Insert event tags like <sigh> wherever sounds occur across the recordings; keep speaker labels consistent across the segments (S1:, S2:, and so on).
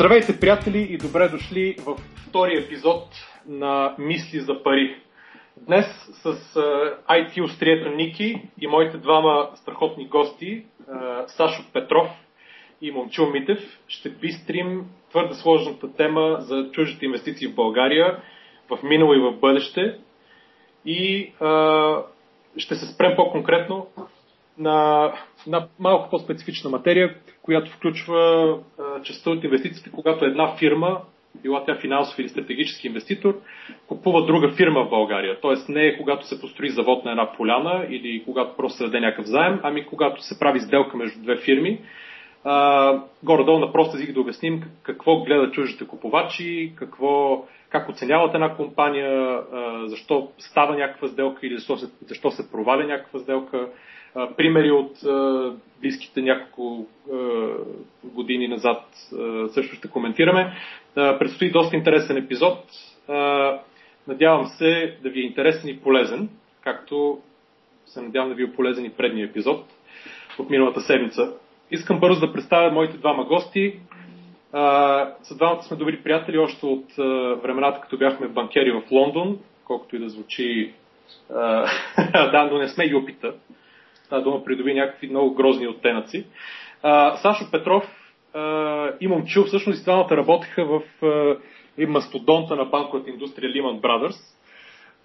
S1: Здравейте, приятели, и добре дошли в втория епизод на Мисли за пари. Днес с IT острието Ники и моите двама страхотни гости, Сашо Петров и Момчил Митев, ще бистрим твърде сложната тема за чуждите инвестиции в България в минало и в бъдеще. И а, ще се спрем по-конкретно на, на малко по-специфична материя, която включва а, частта от инвестициите, когато една фирма, била тя финансов или стратегически инвеститор, купува друга фирма в България. Тоест не е когато се построи завод на една поляна или когато просто се даде някакъв заем, ами когато се прави сделка между две фирми. Горе-долу на прост език да обясним какво гледат чуждите купувачи, какво, как оценяват една компания, защо става някаква сделка или защо се, защо се проваля някаква сделка, примери от близките няколко години назад също ще коментираме. Предстои доста интересен епизод. Надявам се да ви е интересен и полезен, както се надявам да ви е полезен и предния епизод от миналата седмица. Искам бързо да представя моите двама гости. С двамата сме добри приятели още от времената, като бяхме банкери в Лондон, колкото и да звучи. <laughs> да, но не сме и опита тази дума придоби някакви много грозни оттенъци. А, Сашо Петров а, и Момчил всъщност и двамата работеха в а, мастодонта на банковата индустрия Lehman Brothers.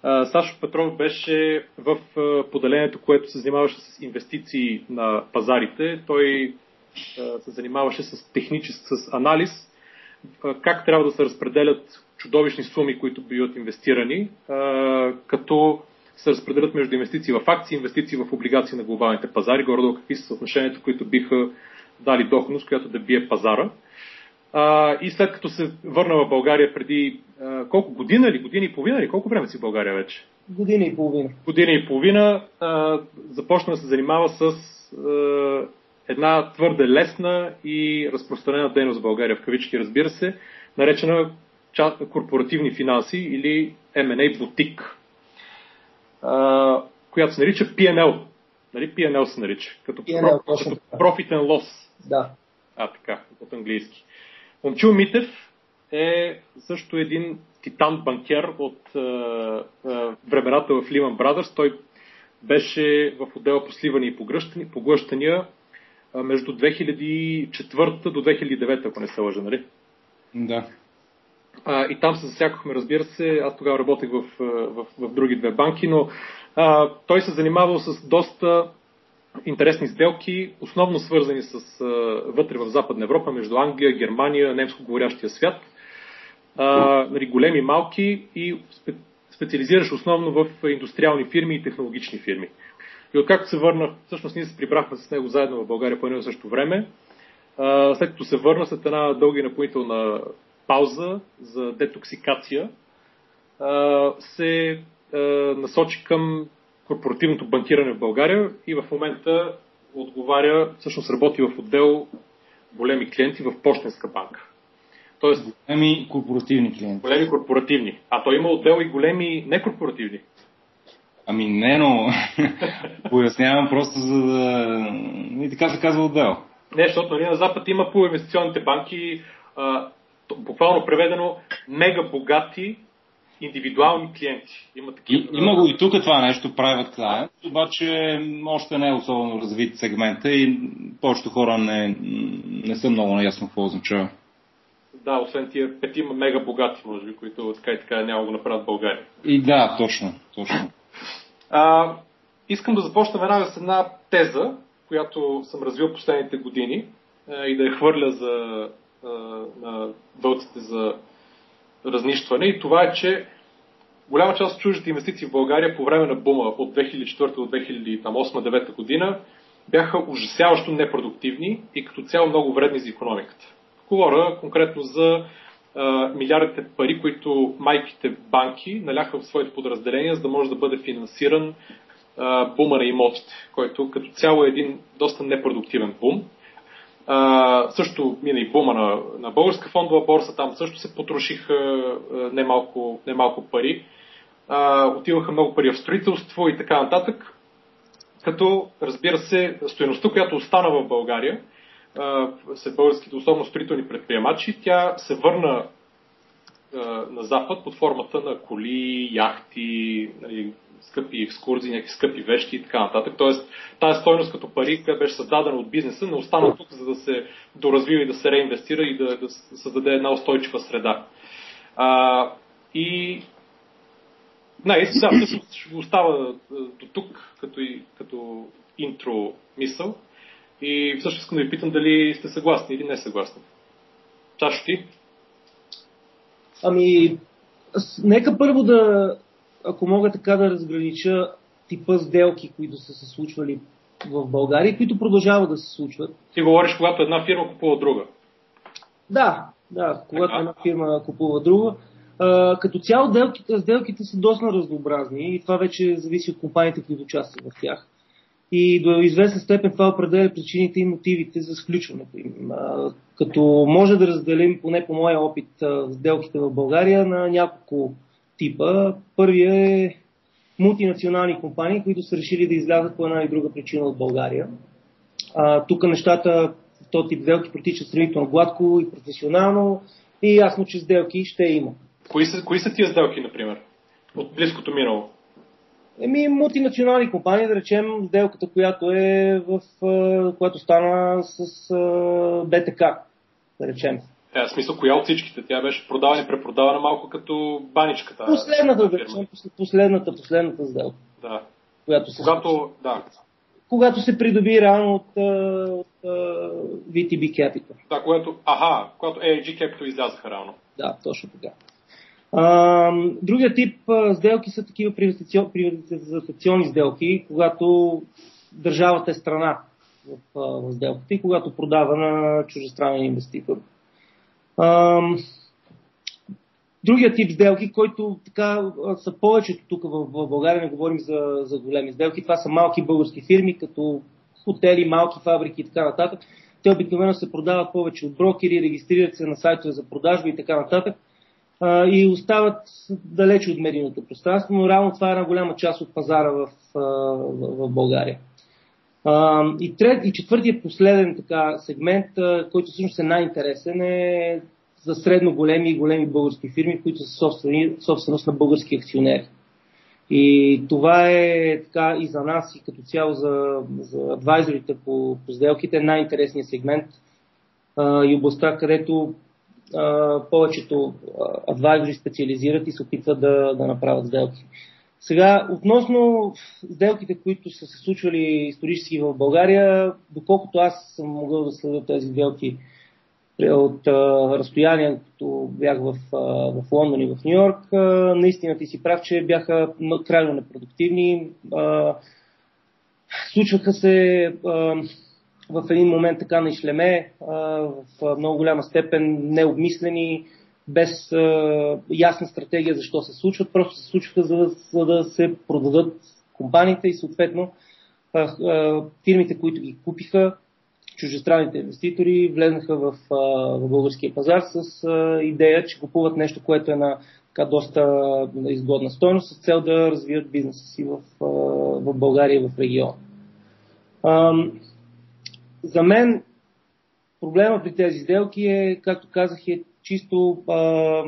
S1: А, Сашо Петров беше в а, поделението, което се занимаваше с инвестиции на пазарите. Той а, се занимаваше с технически, с анализ, как трябва да се разпределят чудовищни суми, които биват инвестирани, като се разпределят между инвестиции в акции, инвестиции в облигации на глобалните пазари, горе какви са съотношенията, които биха дали доходност, която да бие пазара. А, и след като се върна в България преди а, колко година или година и половина или колко време си в България вече?
S2: Година и половина.
S1: Година и половина а, започна да се занимава с а, една твърде лесна и разпространена дейност в България, в кавички разбира се, наречена корпоративни финанси или M&A бутик която се нарича PNL. Нали PNL се нарича? Като,
S2: PNL,
S1: про, като Profit and Loss.
S2: Да.
S1: А, така, от английски. Момчил Митев е също един титан банкер от а, а, времената в Lehman Brothers. Той беше в отдела по сливане и поглъщания между 2004 до 2009, ако не се лъжа, нали?
S3: Да.
S1: А, и там се засякохме, разбира се. Аз тогава работех в, в, в други две банки, но а, той се занимавал с доста интересни сделки, основно свързани с а, вътре в Западна Европа, между Англия, Германия, немско говорящия свят. А, нали, големи, малки и спе, специализираш основно в индустриални фирми и технологични фирми. И откакто се върна, всъщност ние се прибрахме с него заедно в България по едно същото време, а, след като се върна след една дълга и напоителна пауза за детоксикация, се насочи към корпоративното банкиране в България и в момента отговаря, всъщност работи в отдел големи клиенти в Почтенска банка.
S3: Тоест, големи корпоративни клиенти.
S1: Големи корпоративни. А той има отдел и големи некорпоративни.
S3: Ами не, но <laughs> пояснявам просто за да... И така се казва отдел.
S1: Не, защото нали, на Запад има по инвестиционните банки а, буквално преведено, мега богати индивидуални клиенти.
S3: Има, такива, и, има го и тук това нещо, private client, обаче още не е особено развит сегмента и повечето хора не, не са много наясно какво означава.
S1: Да, освен тия петима мега богати, може би, които така и така няма го направят в България.
S3: И да, точно, точно.
S1: А, искам да започна веднага с една теза, която съм развил последните години и да я хвърля за на вълците за разнищване и това е, че голяма част от чуждите инвестиции в България по време на бума от 2004 до 2008-2009 година бяха ужасяващо непродуктивни и като цяло много вредни за економиката. Говоря конкретно за милиардите пари, които майките банки наляха в своите подразделения, за да може да бъде финансиран бума на имотите, който като цяло е един доста непродуктивен бум. А, също мина и бума на, на българска фондова борса, там също се потрошиха немалко, немалко пари. А, отиваха много пари в строителство и така нататък. Като, разбира се, стоеността, която остана в България, се българските, особено строителни предприемачи, тя се върна на Запад под формата на коли, яхти, нали, скъпи екскурзии, някакви скъпи вещи и така нататък. Тоест, тази стойност като пари, която беше създадена от бизнеса, не остана тук, за да се доразвива и да се реинвестира и да, да създаде една устойчива среда. А, и не, да, всъщност ще остава до тук, като, и, като интро мисъл. И всъщност искам да ви питам дали сте съгласни или не съгласни. Чашо ти?
S2: Ами, нека първо да, ако мога така да разгранича типа сделки, които са се случвали в България, които продължават да се случват.
S1: Ти говориш, когато една фирма купува друга.
S2: Да, да, когато така. една фирма купува друга. А, като цяло сделките, сделките са доста разнообразни и това вече зависи от компаниите, които участват в тях. И до известна степен това определя причините и мотивите за сключването им. А, като може да разделим, поне по моя опит, сделките в България на няколко типа. Първият е мултинационални компании, които са решили да излязат по една или друга причина от България. А, тук нещата, този тип сделки протичат сравнително гладко и професионално и ясно, че сделки ще има.
S1: Кои са, кои са тия сделки, например, от близкото минало?
S2: Еми, мултинационални компании, да речем, сделката, която е в, която стана с БТК, да речем.
S1: Е, в смисъл, коя от всичките? Тя беше продавана и препродавана малко като баничката.
S2: Последната, да речем, последната, последната сделка.
S1: Да.
S2: Която се
S1: когато, да.
S2: когато се придоби рано от, от, от VTB Capital.
S1: Да, когато, аха, когато AIG Capital излязаха рано.
S2: Да, точно така. А, другия тип а, сделки са такива приватизационни сделки, когато държавата е страна в, в сделката и когато продава на чужестранен инвеститор. А, другия тип сделки, който така са повечето тук в, България, не говорим за, за големи сделки, това са малки български фирми, като хотели, малки фабрики и така нататък. Те обикновено се продават повече от брокери, регистрират се на сайтове за продажби и така нататък и остават далече от медийното пространство, но реално това е една голяма част от пазара в, в България. А, и, трет, и четвъртият последен така, сегмент, а, който всъщност е най-интересен, е за средно големи и големи български фирми, които са собственост на български акционери. И това е така и за нас, и като цяло за, за адвайзорите по, по сделките най-интересният сегмент а, и областта, където повечето адвайзори специализират и се опитват да, да направят сделки. Сега, относно сделките, които са се случвали исторически в България, доколкото аз съм могъл да следя тези сделки от а, разстояние, като бях в, а, в Лондон и в Нью Йорк, а, наистина ти си прав, че бяха крайно непродуктивни. А, случваха се а, в един момент така на ишлеме, в много голяма степен необмислени, без ясна стратегия защо се случват. Просто се случваха за да, за да се продадат компаниите и съответно фирмите, които ги купиха, чужестранните инвеститори, влезнаха в, в българския пазар с идея, че купуват нещо, което е на така доста изгодна стойност с цел да развият бизнеса си в, в България и в региона. За мен проблема при тези сделки е, както казах, е чисто а,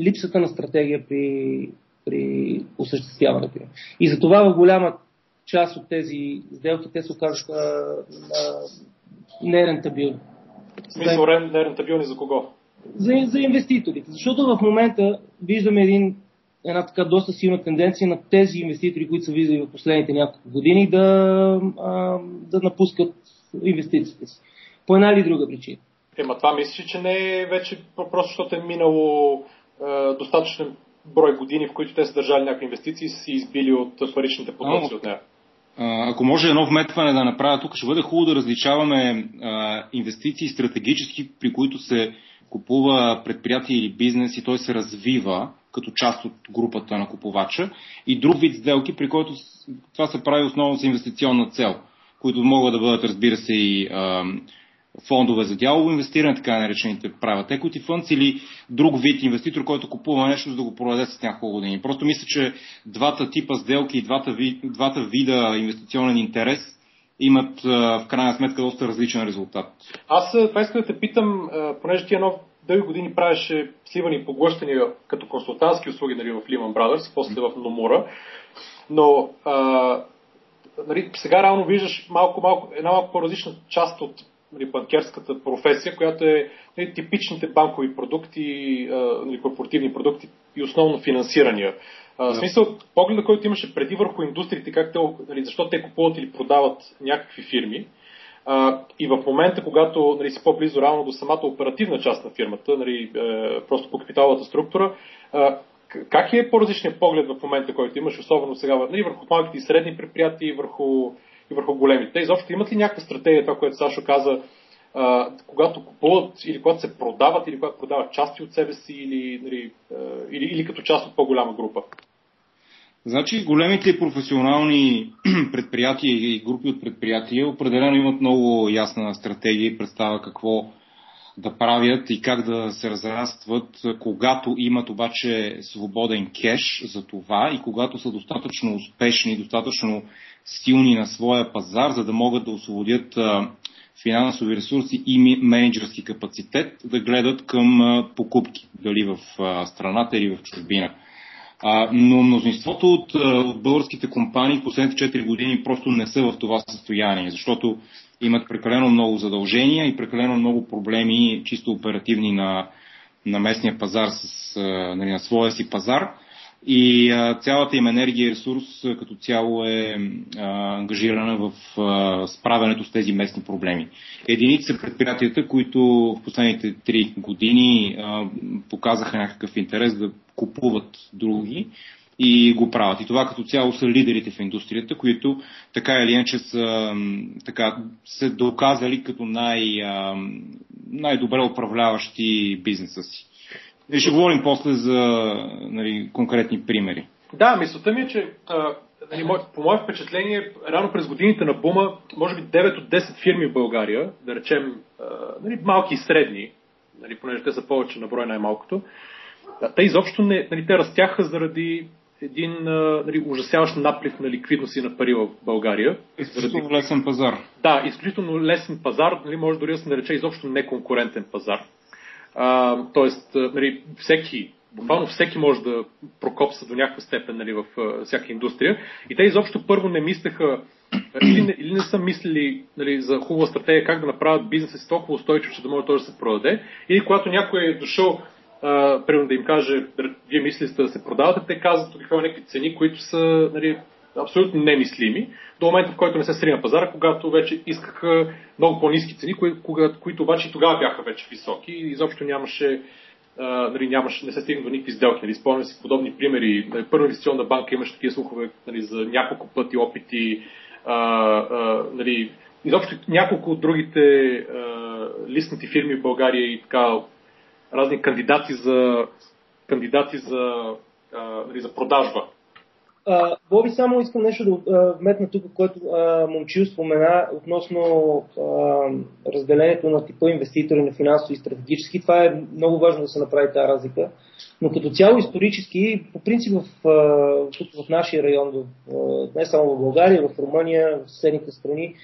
S2: липсата на стратегия при, при осъществяването им. И затова в голяма част от тези сделки те се оказаха нерентабилни.
S1: В смисъл нерентабилни за кого?
S2: За, за инвеститорите. Защото в момента виждаме един, една така доста силна тенденция на тези инвеститори, които са влизали в последните няколко години, да, а, да напускат инвестициите си. По една или друга причина.
S1: Ема това мислиш, че не е вече просто защото е минало е, достатъчен брой години, в които те са държали някакви инвестиции и са си избили от паричните потоци от нея.
S3: Ако може едно вметване да направя тук, ще бъде хубаво да различаваме а, инвестиции стратегически, при които се купува предприятие или бизнес и той се развива като част от групата на купувача и друг вид сделки, при който това се прави основно с инвестиционна цел които могат да бъдат, разбира се, и а, фондове за дялово инвестиране, така наречените правят equity funds или друг вид инвеститор, който купува нещо, за да го продаде с няколко години. Просто мисля, че двата типа сделки и двата, ви, двата вида инвестиционен интерес имат в крайна сметка доста различен резултат.
S1: Аз това искам да те питам, понеже ти едно дълги години правеше сливани поглъщания като консултантски услуги нали, в Lehman Brothers, после в Номура, но а, нали, сега реално виждаш малко, малко, една малко по-различна част от нали, банкерската професия, която е нали, типичните банкови продукти, нали, корпоративни продукти и основно финансирания. В смисъл, погледа, който имаше преди върху индустриите, как те, нали, защо те купуват или продават някакви фирми, а, и в момента, когато нали, си по-близо равно до самата оперативна част на фирмата, нали, е, просто по капиталовата структура, а, как е по-различният поглед в момента, който имаш, особено сега нали, върху малките и средни предприятия и върху, и върху големите? Те изобщо имат ли някаква стратегия, това, което Сашо каза, а, когато купуват или когато се продават, или когато продават части от себе си, или, нали, или, или като част от по-голяма група?
S3: Значи големите професионални <clears throat> предприятия и групи от предприятия определено имат много ясна стратегия и представа какво да правят и как да се разрастват, когато имат обаче свободен кеш за това и когато са достатъчно успешни, достатъчно силни на своя пазар, за да могат да освободят финансови ресурси и менеджерски капацитет да гледат към покупки, дали в страната или в чужбина. А, но мнозинството от, от българските компании последните 4 години просто не са в това състояние, защото имат прекалено много задължения и прекалено много проблеми, чисто оперативни на, на местния пазар, с, нали, на своя си пазар. И а, цялата им енергия и ресурс като цяло е а, ангажирана в а, справянето с тези местни проблеми. Единици са предприятията, които в последните три години а, показаха някакъв интерес да купуват други и го правят. И това като цяло са лидерите в индустрията, които така или иначе са така, се доказали като най, най-добре управляващи бизнеса си. И ще говорим после за нали, конкретни примери.
S1: Да, мисълта ми е, че а, нали, по мое впечатление, рано през годините на бума, може би 9 от 10 фирми в България, да речем а, нали, малки и средни, нали, понеже те са повече на брой най-малкото, те изобщо не, нали, те растяха заради един нали, ужасяващ наплив на ликвидност и на пари в България.
S3: Изключително заради... лесен пазар.
S1: Да, изключително лесен пазар, нали, може дори да се нарече изобщо неконкурентен пазар. А, тоест, нали, всеки, буквално всеки може да прокопса до някаква степен нали, в всяка индустрия. И те изобщо първо не мислеха или не, или не са мислили нали, за хубава стратегия как да направят бизнеса си толкова устойчив, че да може той да се продаде. Или когато някой е дошъл примерно да им каже, вие мислите да се продавате, те казват има някакви цени, които са нали, абсолютно немислими, до момента в който не се срина пазара, когато вече искаха много по-низки цени, кои, които обаче и тогава бяха вече високи и изобщо нямаше, а, нали, нямаше не се стигна до никакви сделки. Нали. Спомням си подобни примери. Първа инвестиционна банка имаше такива слухове нали, за няколко пъти опити. А, а, нали, изобщо няколко от другите а, листните фирми в България и така разни кандидати за, кандидати за, а, нали, за продажба.
S2: А, Боби, само искам нещо да вметна тук, което Момчил спомена относно а, разделението на типа инвеститори на финансови и стратегически. Това е много важно да се направи тази разлика. Но като цяло исторически, по принцип в, тук в нашия район, в, не само в България, в Румъния, в съседните страни,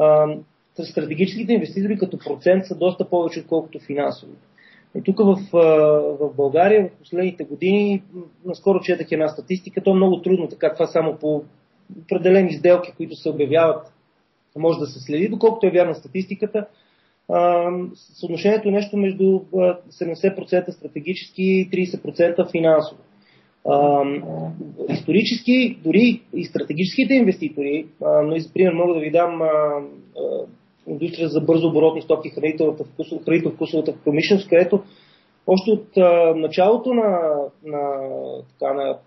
S2: а, стратегическите инвеститори като процент са доста повече, отколкото финансовите. И тук в, в България в последните години, наскоро четах една статистика, то е много трудно така, това само по определени сделки, които се обявяват, може да се следи, доколкото е вярна статистиката. Съотношението е нещо между 70% стратегически и 30% финансово. исторически, дори и стратегическите инвеститори, но и за пример мога да ви дам индустрия за бързо оборотни стоки, хранителната вкусов, хранително-вкусовата промишленост, където още от а, началото на, на, така, на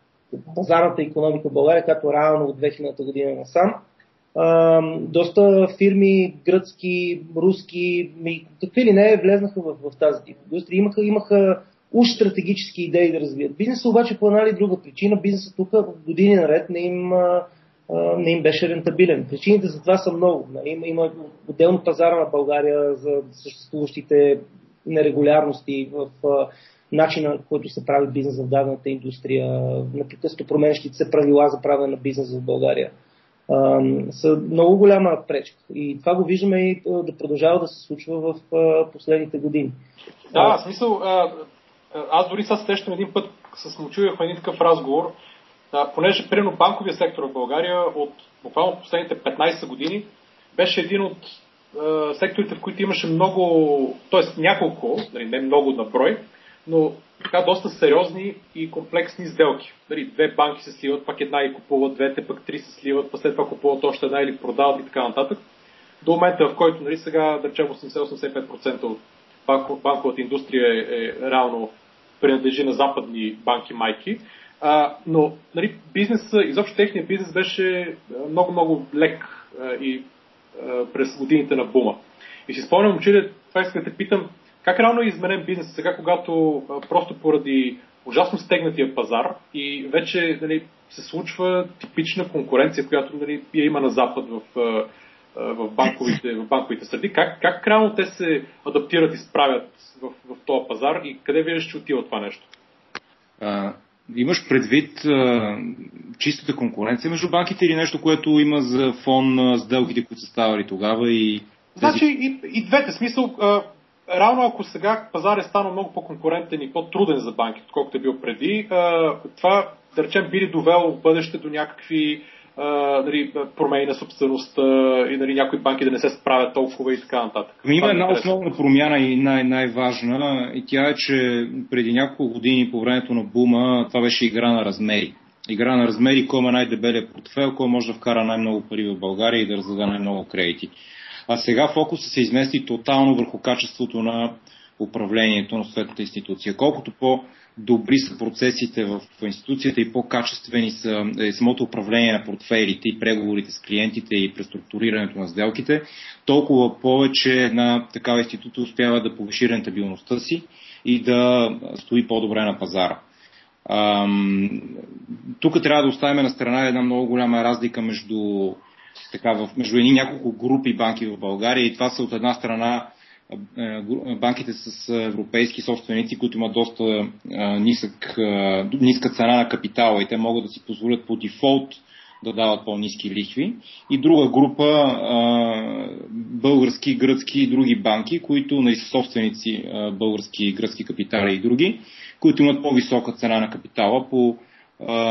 S2: пазарната економика в България, като реално от 2000-та година насам, а, доста фирми, гръцки, руски, какви ли не, влезнаха в, в тази тип индустрия. Имаха, имаха уж стратегически идеи да развият бизнеса, обаче по една или друга причина бизнесът тук години наред не им а, не им беше рентабилен. Причините за това са много. Нали, има, отделно пазара на България за съществуващите нерегулярности в начина, който се прави бизнес в дадената индустрия, непрекъснато променящите се правила за правене на бизнес в България. са много голяма пречка. И това го виждаме и да продължава да се случва в последните години.
S1: Да, в смисъл, аз дори сега срещам един път с в един такъв разговор, а, понеже примерно банковия сектор в България от буквално последните 15 години беше един от а, секторите, в които имаше много, т.е. няколко, нали, не много на брой, но така доста сериозни и комплексни сделки. Дали, две банки се сливат, пак една и купуват, двете пък три се сливат, пък след това купуват още една или продават и така нататък. До момента, в който нали, сега, да речем, 80-85% от банковата индустрия е, е реално принадлежи на западни банки майки. А, но нали, бизнеса, изобщо техния бизнес беше много-много лек а, и а, през годините на бума. И си спомням, че това искам да те питам, как реално е изменен бизнес сега, когато а, просто поради ужасно стегнатия пазар и вече нали, се случва типична конкуренция, която нали, я има на Запад в, в, банковите, в банковите среди. Как, как реално те се адаптират и справят в, в този пазар и къде виждаш, че отива това нещо?
S3: Имаш предвид а, чистата конкуренция между банките или нещо, което има за фон а, сделките, които са ставали тогава и...
S1: Значи и, и двете. Смисъл, а, Реално, ако сега пазар е станал много по-конкурентен и по-труден за банките, отколкото е бил преди, това, да речем, би ли довело в бъдеще до някакви нали, промени на собствеността и нали, някои банки да не се справят толкова и така нататък.
S3: Ами има една основна промяна и най- най-важна и тя е, че преди няколко години по времето на бума това беше игра на размери. Игра на размери, кой има най-дебелия портфел, кой може да вкара най-много пари в България и да раздаде най-много кредити. А сега фокусът се измести тотално върху качеството на управлението на съответната институция. Колкото по-добри са процесите в институцията и по-качествени са е, самото управление на портфейлите и преговорите с клиентите и преструктурирането на сделките, толкова повече една такава институция успява да повиши рентабилността си и да стои по-добре на пазара. тук трябва да оставим на страна една много голяма разлика между така, в, между едни няколко групи банки в България и това са от една страна банките с европейски собственици, които имат доста нисък, ниска цена на капитала и те могат да си позволят по дефолт да дават по-низки лихви. И друга група български, гръцки и други банки, които нали, са собственици български, гръцки капитали и други, които имат по-висока цена на капитала по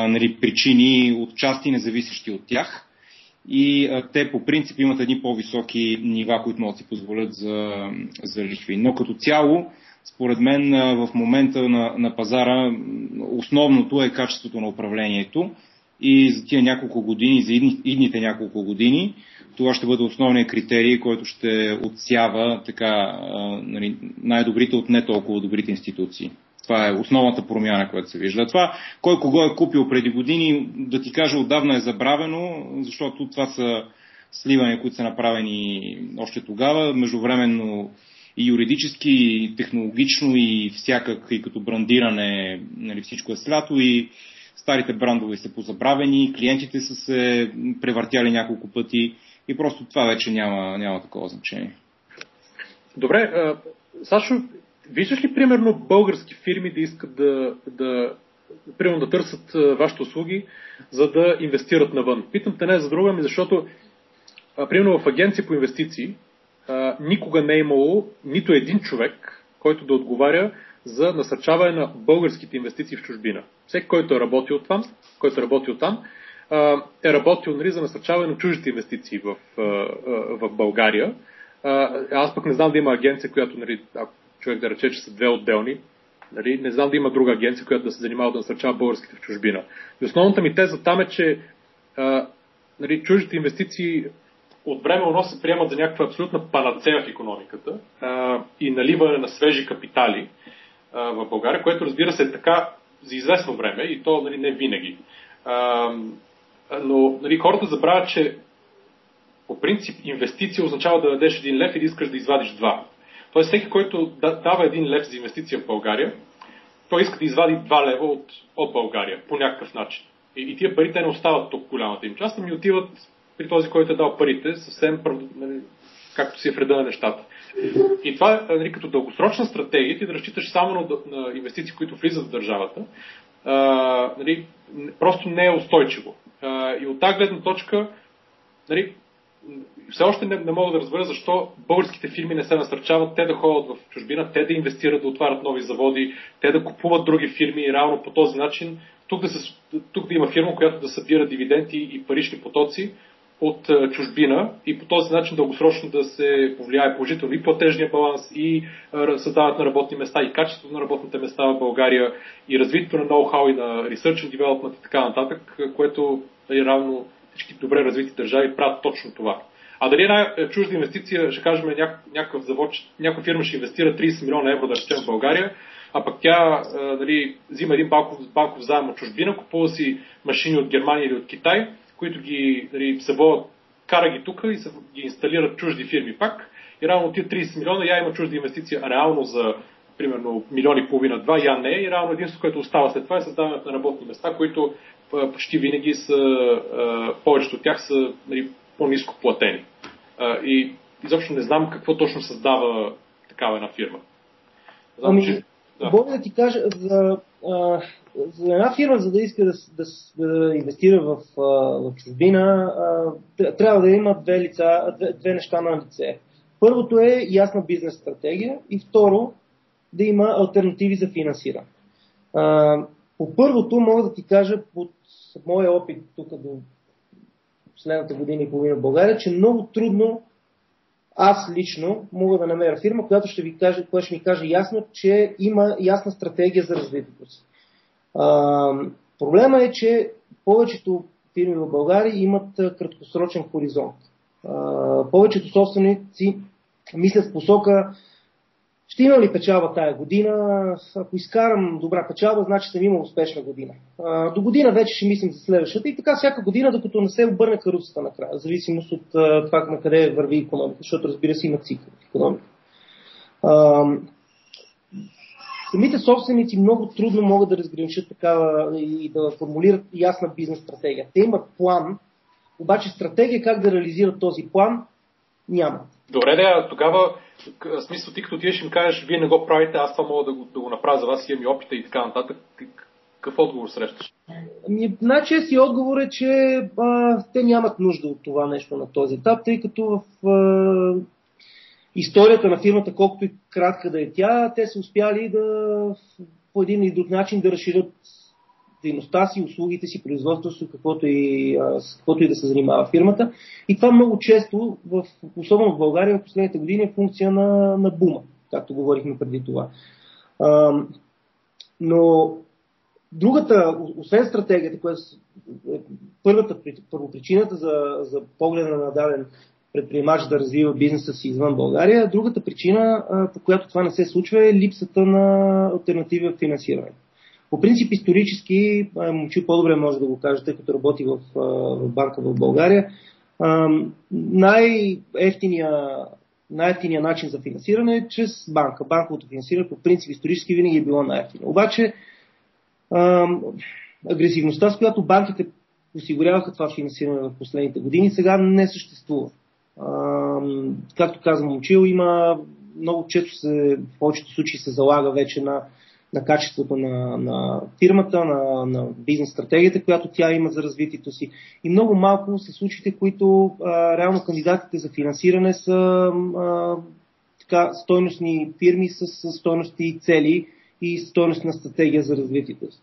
S3: нали, причини от части независещи от тях и а, те по принцип имат едни по-високи нива, които могат да си позволят за, за лихви. Но като цяло, според мен в момента на, на пазара основното е качеството на управлението и за тия няколко години, за идните няколко години, това ще бъде основният критерий, който ще отсява така, нали, най-добрите от не толкова добрите институции. Това е основната промяна, която се вижда. Това, кой кого е купил преди години, да ти кажа, отдавна е забравено, защото това са сливания, които са направени още тогава. Междувременно и юридически, и технологично, и всякак, и като брандиране, нали, всичко е слято и старите брандове са позабравени, клиентите са се превъртяли няколко пъти и просто това вече няма, няма такова значение.
S1: Добре, Сашо, Виждаш ли, примерно, български фирми да искат да, да, примерно, да търсят вашите услуги, за да инвестират навън? Питам те не за друга ми, защото, а, примерно, в агенция по инвестиции а, никога не е имало нито един човек, който да отговаря за насърчаване на българските инвестиции в чужбина. Всеки, който е работил там, който е работил там, е работил нали, за насърчаване на чуждите инвестиции в, в България. Аз пък не знам да има агенция, която, нали, ако човек да рече, че са две отделни. Нали? Не знам да има друга агенция, която да се занимава да насърчава българските в чужбина. И основната ми теза там е, че а, нали, чуждите инвестиции от време оно се приемат за някаква абсолютна панацея в економиката а, и наливане на свежи капитали а, в България, което разбира се е така за известно време и то нали, не винаги. А, но нали, хората забравят, че по принцип инвестиция означава да дадеш един лев и да искаш да извадиш два. Тоест всеки, който дава един лев за инвестиция в България, той иска да извади 2 лева от, от България по някакъв начин. И, и тия пари те не остават тук голямата им част, ами отиват при този, който е дал парите, съвсем нали, както си е вреда на нещата. И това нали, като дългосрочна стратегия, ти да разчиташ само на, на инвестиции, които влизат в държавата, а, нали, просто не е устойчиво. А, и от тази гледна точка нали, все още не, не мога да разбера защо българските фирми не се насърчават те да ходят в чужбина, те да инвестират, да отварят нови заводи, те да купуват други фирми и реално по този начин тук да, се, тук да има фирма, която да събира дивиденти и парични потоци от чужбина и по този начин дългосрочно да се повлияе положително и платежния баланс, и създават на работни места, и качеството на работните места в България, и развитието на ноу-хау и на research and development и така нататък, което е равно всички добре развити държави правят точно това. А дали една е, чужда инвестиция, ще кажем, някакъв завод, някаква фирма ще инвестира 30 милиона евро да речем в България, а пък тя нали, взима един банков, банков заем от чужбина, купува си машини от Германия или от Китай, които ги нали, събуват, кара ги тук и се, ги инсталират чужди фирми пак. И реално тия 30 милиона, я има чужда инвестиция реално за примерно милиони и половина, два, я не. И реално единството, което остава след това е създаването на работни места, които почти винаги са, повечето от тях са нали, по-низко платени. И изобщо не знам какво точно създава такава една фирма.
S2: Знам, ами, че... да. Мога да ти кажа, за, а, за една фирма, за да иска да, да, да инвестира в, в чужбина, трябва да има две, лица, две, две неща на лице. Първото е ясна бизнес стратегия и второ да има альтернативи за финансиране. По първото мога да ти кажа под моя опит тук до последната година и половина в България, че много трудно аз лично мога да намеря фирма, която ще ви каже, която ще ми каже ясно, че има ясна стратегия за развитието си. Проблема е, че повечето фирми в България имат краткосрочен хоризонт. Повечето собственици мислят в посока ще имам ли печалба тая година? Ако изкарам добра печалба, значи съм имал успешна година. До година вече ще мислим за следващата и така всяка година, докато не се обърне каруцата накрая, в зависимост от това на къде върви економика, защото разбира се има цикъл в економика. Самите собственици много трудно могат да разграничат такава и да формулират ясна бизнес стратегия. Те имат план, обаче стратегия как да реализират този план няма.
S1: Добре, да, тогава, в смисъл, ти като отидеш им кажеш, вие не го правите, аз това мога да го, да го направя за вас, имам и опита и така нататък. Какъв отговор срещаш?
S2: Ами, най-чести отговор е, че а, те нямат нужда от това нещо на този етап, тъй като в а, историята на фирмата, колкото и кратка да е тя, те са успяли да по един или друг начин да разширят дейността си, услугите си, производството, каквото и, с каквото и да се занимава фирмата. И това много често, в, особено в България, в последните години е функция на, на бума, както говорихме преди това. А, но другата, освен стратегията, която е първата първопричината за, за погледа на даден предприемач да развива бизнеса си извън България, другата причина, по която това не се случва, е липсата на альтернатива в финансирането. По принцип, исторически, Момчил по-добре може да го каже, тъй като работи в, в банка в България, най-ефтиния най-ефтиния начин за финансиране е чрез банка. Банковото финансиране по принцип исторически винаги е било най-ефтино. Обаче агресивността, с която банките осигуряваха това финансиране в последните години, сега не съществува. както казвам, Момчил, има много често се, в повечето случаи се залага вече на на качеството на, на фирмата, на, на бизнес стратегията, която тя има за развитието си. И много малко са случаите, които а, реално кандидатите за финансиране са а, така, стойностни фирми с, с стойности цели и стойностна стратегия за развитието си.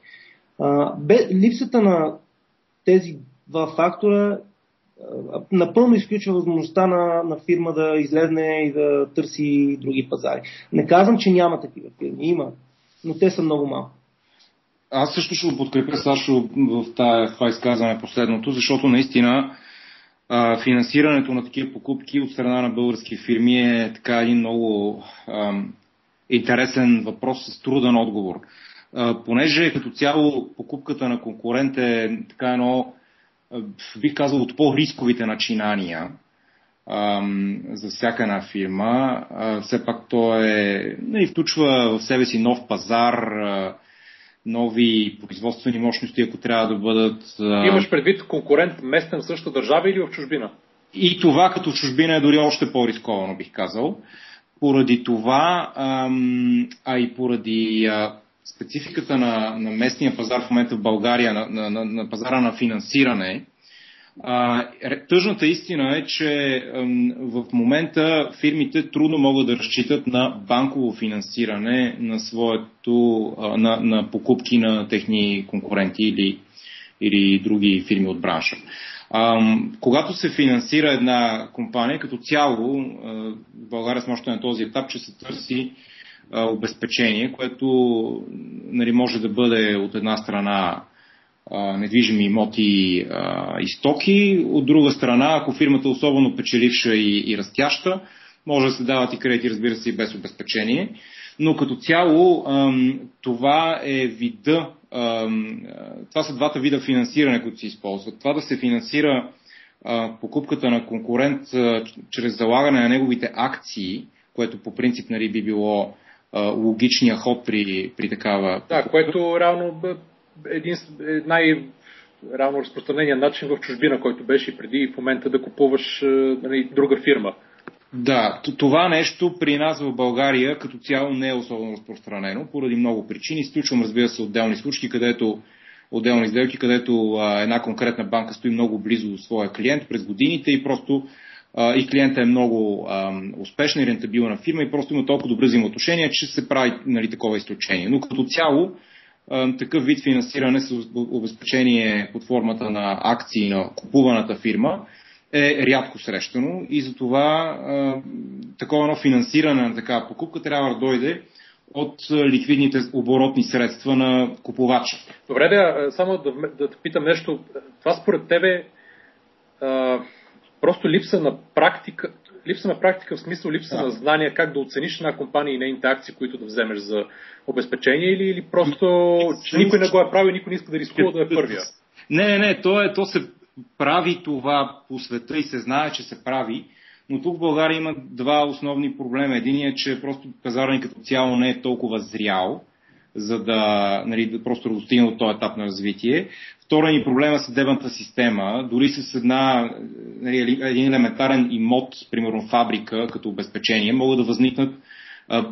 S2: А, бе, липсата на тези два фактора напълно изключва възможността на, на фирма да излезне и да търси други пазари. Не казвам, че няма такива фирми. Има но те са много малко.
S3: Аз също ще го подкрепя, Сашо, в това изказване последното, защото наистина а, финансирането на такива покупки от страна на български фирми е така един много а, интересен въпрос с труден отговор. А, понеже като цяло покупката на конкурент е така едно, бих казал, от по-рисковите начинания, за всяка една фирма. Все пак то е, и нали, включва в себе си нов пазар, нови производствени мощности, ако трябва да бъдат.
S1: Имаш предвид конкурент местен в същата държава или в чужбина?
S3: И това като в чужбина е дори още по-рисковано, бих казал. Поради това, а и поради спецификата на, на местния пазар в момента в България, на, на, на пазара на финансиране, А, тъжната истина е, че в момента фирмите трудно могат да разчитат на банково финансиране на своето, на, на покупки на техни конкуренти или, или други фирми от бранша. А, когато се финансира една компания, като цяло, в България сме още на този етап, че се търси обезпечение, което нали, може да бъде от една страна недвижими имоти а, и стоки. От друга страна, ако фирмата е особено печеливша и, и растяща, може да се дават и кредити, разбира се, и без обезпечение. Но като цяло това е вида, това са двата вида финансиране, които се използват. Това да се финансира покупката на конкурент чрез залагане на неговите акции, което по принцип нали, би било логичния ход при, при такава.
S1: Да, което реално един най- равно разпространения начин в чужбина, който беше и преди и в момента да купуваш е, нали, друга фирма.
S3: Да, това нещо при нас в България като цяло не е особено разпространено, поради много причини. Изключвам, разбира се, отделни случаи, където отделни сделки, където а, една конкретна банка стои много близо до своя клиент през годините и просто а, и клиента е много а, успешна и рентабилна фирма и просто има толкова добри взаимоотношения, че се прави нали, такова изключение. Но като цяло такъв вид финансиране с обезпечение под формата на акции на купуваната фирма е рядко срещано и затова такова едно финансиране на такава покупка трябва да дойде от ликвидните оборотни средства на купувача.
S1: Добре, да, само да, да те питам нещо. Това според тебе а, просто липса на практика, липса на практика в смисъл липса да. на знания как да оцениш една компания и нейните акции, които да вземеш за обезпечение или, или просто че никой не го е правил никой не иска да рискува да е първия?
S3: Не, не, не, то, е, то се прави това по света и се знае, че се прави, но тук в България има два основни проблема. Единият е, че просто пазарът като цяло не е толкова зрял, за да, нали, да просто достигне от този етап на развитие. Втора ни проблема с съдебната система. Дори с една, нали, един елементарен имот, примерно фабрика, като обезпечение, могат да възникнат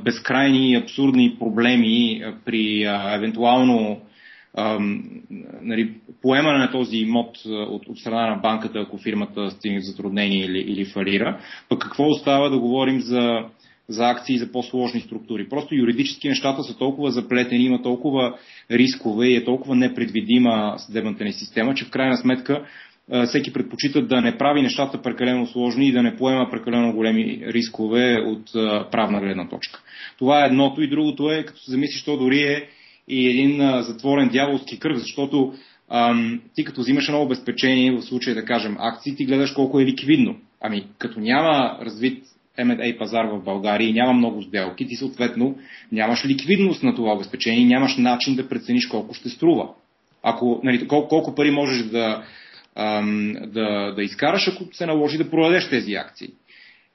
S3: безкрайни и абсурдни проблеми при а, евентуално а, нали, поемане на този имот от, от страна на банката, ако фирмата стигне в затруднение или, или фалира. Пък какво остава да говорим за, за акции за по-сложни структури? Просто юридически нещата са толкова заплетени, има толкова рискове и е толкова непредвидима съдебната ни система, че в крайна сметка всеки предпочита да не прави нещата прекалено сложни и да не поема прекалено големи рискове от правна гледна точка. Това е едното и другото е, като се замислиш, то дори е и един затворен дяволски кръг, защото ам, ти като взимаш едно обезпечение, в случая да кажем акции, ти гледаш колко е ликвидно. Ами като няма развит M&A пазар в България и няма много сделки, ти съответно нямаш ликвидност на това обезпечение и нямаш начин да прецениш колко ще струва. Ако, нали, колко, колко пари можеш да да, да изкараш, ако се наложи да продадеш тези акции.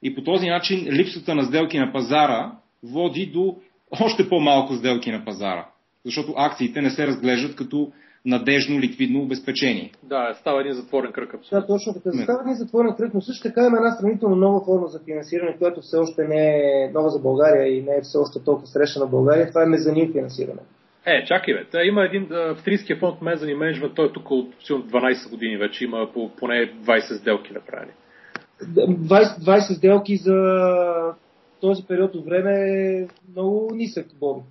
S3: И по този начин липсата на сделки на пазара води до още по-малко сделки на пазара. Защото акциите не се разглеждат като надежно ликвидно обезпечение.
S1: Да, става един затворен кръг.
S2: Абсолютно. Да, точно така. Става един затворен кръг, но също така има една сравнително нова форма за финансиране, която все още не е нова за България и не е все още толкова срещана в България. Това е мезанин финансиране.
S1: Е, чакай бе. Та, има един австрийския фонд Мезани менеджмент, той е тук от 12 години вече, има по, поне 20 сделки направени.
S2: 20, 20 сделки за този период от време е много нисък, Боби.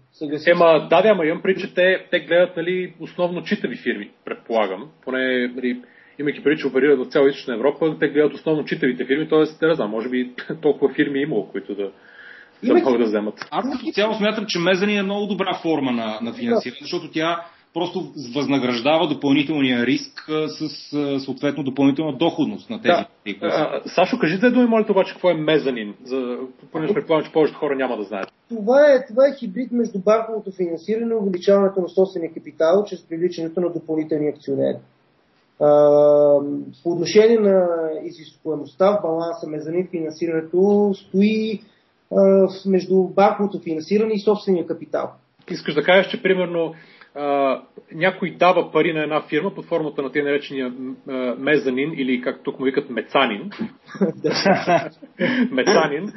S1: Ема, да, да, ама имам при, че те, те гледат нали, основно читави фирми, предполагам. Поне, нали, имайки преди, че оперират в цяла източна Европа, те гледат основно читавите фирми, т.е. не знам, може би <laughs> толкова фирми имало, които да, да могат да вземат.
S3: Аз като цяло смятам, че Мезани е много добра форма на, на финансиране, защото тя просто възнаграждава допълнителния риск с съответно допълнителна доходност на тези.
S1: Да. Сашо, кажи две думи, молите обаче, какво е мезанин, за... понеже предполагам, че повечето хора няма да знаят.
S2: Това е, това е хибрид между банковото финансиране и увеличаването на собствения капитал чрез привличането на допълнителни акционери. по отношение на изискуемостта в баланса мезанин финансирането стои между банковото финансиране и собствения капитал.
S1: Искаш да кажеш, че примерно някой дава пари на една фирма под формата на тези наречения мезанин или както тук му викат мецанин. <laughs> мецанин.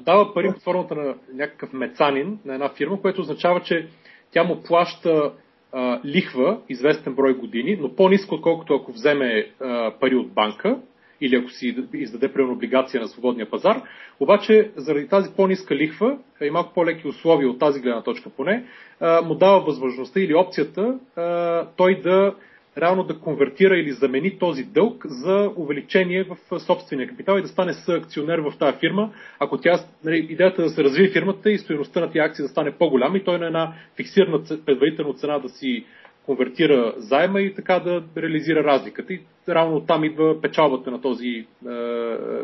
S1: дава пари под формата на някакъв мецанин на една фирма, което означава, че тя му плаща а, лихва известен брой години, но по-низко отколкото ако вземе а, пари от банка или ако си издаде примерно облигация на свободния пазар. Обаче, заради тази по-ниска лихва и малко по-леки условия от тази гледна точка поне, му дава възможността или опцията той да реално да конвертира или замени този дълг за увеличение в собствения капитал и да стане съакционер в тази фирма, ако тя, нали, идеята е да се развие фирмата и стоеността на тези акции да стане по-голяма и той на една фиксирана предварителна цена да си конвертира заема и така да реализира разликата. И равно там идва печалбата на този е,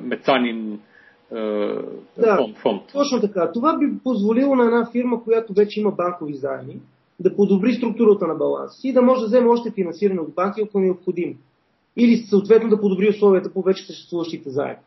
S1: мецанин е,
S2: да,
S1: фонд, фонд.
S2: Точно така. Това би позволило на една фирма, която вече има банкови заеми, да подобри структурата на баланс и да може да вземе още финансиране от банки, ако е необходимо. Или съответно да подобри условията по вече съществуващите заеми.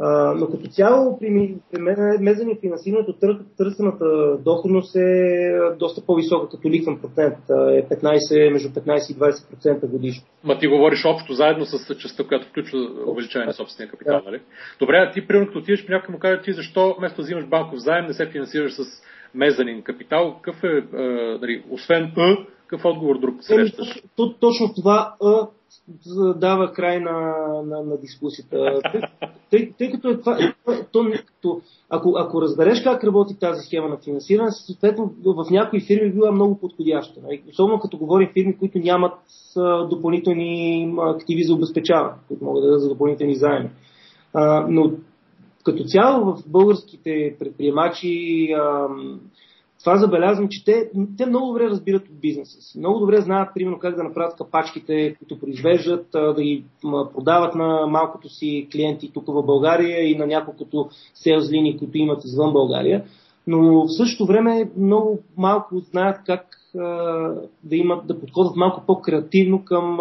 S2: А, но като цяло при, при мезени финансирането тър, търсената доходност е доста по-висока като ликвен процент. Е 15, между 15 и 20% годишно.
S1: Ма ти говориш общо заедно с частта, която включва увеличаване на собствения капитал, да. нали? Добре, а ти примерно като отидеш при някой му каже ти защо вместо да взимаш банков заем не се финансираш с мезанин капитал. Какъв е, е нали, освен Ъ, какъв отговор друг срещаш?
S2: Точно това Ъ дава край на, на, на дискусията. Тъй, тъй, тъй като е това, то, то, ако, ако разбереш как работи тази схема на финансиране, съответно в някои фирми била много подходяща. Нали? Особено като говорим фирми, които нямат допълнителни активи за обезпечаване, които могат да дадат за допълнителни заеми. но като цяло в българските предприемачи това забелязвам, че те, те много добре разбират от бизнеса си. Много добре знаят, примерно, как да направят капачките, които произвеждат, да ги продават на малкото си клиенти тук в България и на няколкото селс линии, които имат извън България. Но в същото време много малко знаят как да имат, да подходят малко по-креативно към,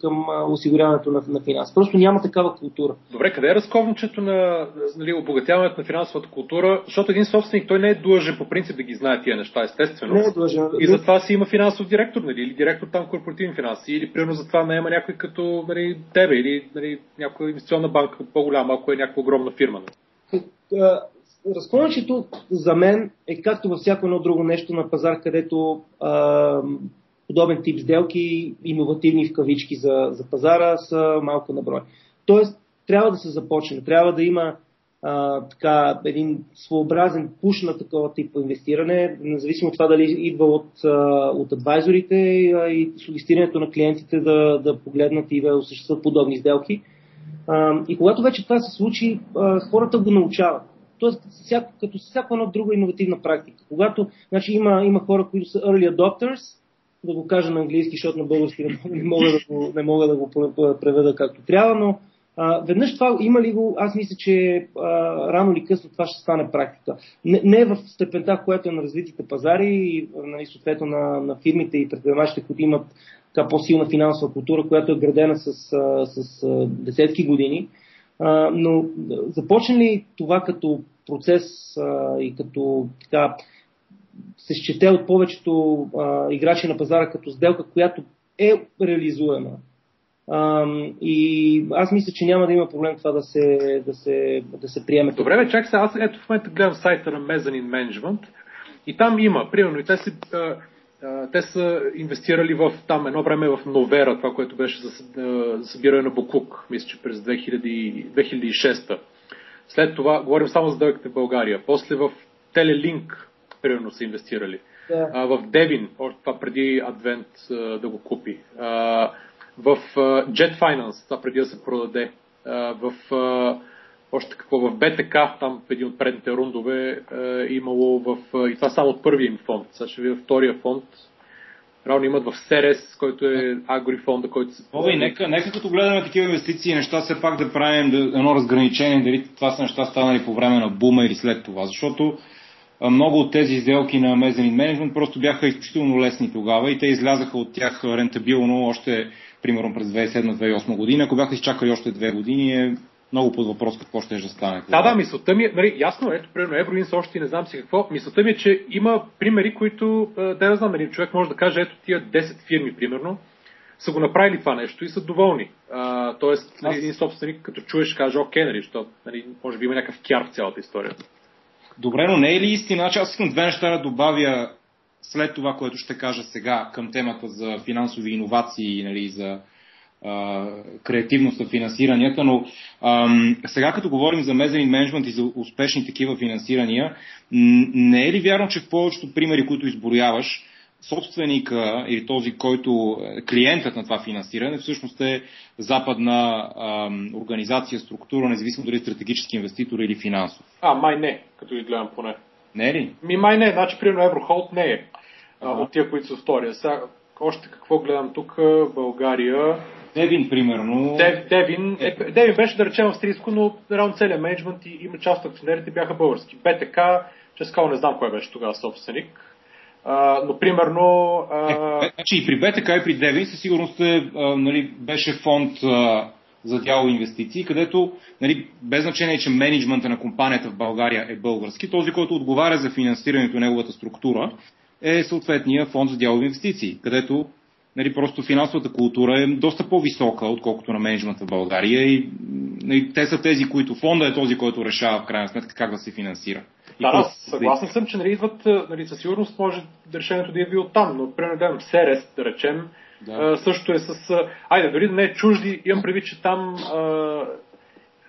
S2: към осигуряването на, на финанс. Просто няма такава култура.
S1: Добре, къде е разковничето на нали, обогатяването на финансовата култура? Защото един собственик, той не е длъжен по принцип да ги знае тия неща, естествено.
S2: Не е длъжен.
S1: И затова си има финансов директор, нали, или директор там корпоративни финанси, или примерно затова не има някой като нали, тебе, или нали, някоя инвестиционна банка по-голяма, ако е някаква огромна фирма.
S2: Нали разклончето за мен е както във всяко едно друго нещо на пазар, където а, подобен тип сделки, иновативни в кавички за, за пазара, са малко на брой. Тоест, трябва да се започне, трябва да има а, така, един своеобразен пуш на такова тип инвестиране, независимо от това дали идва от, от адвайзорите и сугестирането на клиентите да, да погледнат и да осъществят подобни сделки. А, и когато вече това се случи, а, хората го научават. Тоест, всяко, като всяка една друга иновативна практика. Когато значи, има, има хора, които са early adopters, да го кажа на английски, защото на български не мога да го, не мога да го преведа както трябва, но а, веднъж това има ли го, аз мисля, че а, рано или късно това ще стане практика. Не, не в степента, която е на развитите пазари и нали, съответно на, на фирмите и предприемачите, които имат така по-силна финансова култура, която е градена с, с, с десетки години. А, но започне ли това като процес а, и като така се счете от повечето а, играчи на пазара като сделка, която е реализуема. А, и аз мисля, че няма да има проблем това да се, да се, да се приеме.
S1: Добре, бе, чак сега, аз ето в момента гледам сайта на Mezzanine Management и там има, примерно, и те а, те са инвестирали в там едно време в Новера, това, което беше за събиране на Букук, мисля, че през 2000, 2006 след това, говорим само за сделките в България. После в Телелинк, примерно, са инвестирали.
S2: Да.
S1: А, в Девин, това преди Адвент да го купи. А, в Jet Finance, това преди да се продаде. А, в още какво, в БТК, там в един от предните рундове, е имало в... И това само от първия им фонд. Сега ще видя втория фонд, Равно имат в Серес, който е Агри фонда, който се...
S3: И нека, нека като гледаме такива инвестиции неща, все пак да правим да, едно разграничение, дали това са неща станали по време на бума или след това. Защото много от тези сделки на Mezzanine Management просто бяха изключително лесни тогава и те излязаха от тях рентабилно още примерно през 2007-2008 година. Ако бяха изчакали още две години, е много под въпрос какво ще да стане.
S1: Да, да, мисълта ми е, нали, ясно, ето, примерно Евроинс още не знам си какво. Мисълта ми е, че има примери, които, да не знам, един човек може да каже, ето тия 10 фирми, примерно, са го направили това нещо и са доволни. А, тоест, нали, един собственик, като чуеш, каже, окей, нали, защото, нали, може би има някакъв кяр в цялата история.
S3: Добре, но не е ли истина, че аз искам две неща да добавя след това, което ще кажа сега към темата за финансови иновации, нали, за а, креативност на финансиранията, но ам, сега като говорим за мезерин менеджмент и за успешни такива финансирания, не е ли вярно, че в повечето примери, които изборяваш, собственика или този, който е клиентът на това финансиране, всъщност е западна ам, организация, структура, независимо дали стратегически инвеститор или финансов.
S1: А, май не, като ви гледам поне.
S3: Не е ли?
S1: Ми май не, значи примерно Еврохолд не е ага. от тия, които са втория. Сега, още какво гледам тук, България.
S3: Девин, примерно.
S1: Дев, Девин, е, Девин беше да речем австрийско, но реално целият менеджмент и има част от акционерите бяха български. БТК, честно не знам кой беше тогава собственик а, но примерно... А...
S3: Е, значи и при БТК и при Девин със сигурност е, а, нали, беше фонд а, за дяло инвестиции, където нали, без значение, че менеджмента на компанията в България е български, този, който отговаря за финансирането на неговата структура е съответния фонд за дялови инвестиции, където нали, просто финансовата култура е доста по-висока, отколкото на менеджмента в България и нали, те са тези, които фонда е този, който решава в крайна сметка как да се финансира.
S1: Да, да, съгласен съм, че нали, идват, нали, със сигурност може решението да идва от там, но примерно да Серес, да речем, да. също е с... Айде, дори да не е чужди, имам <laughs> предвид, че там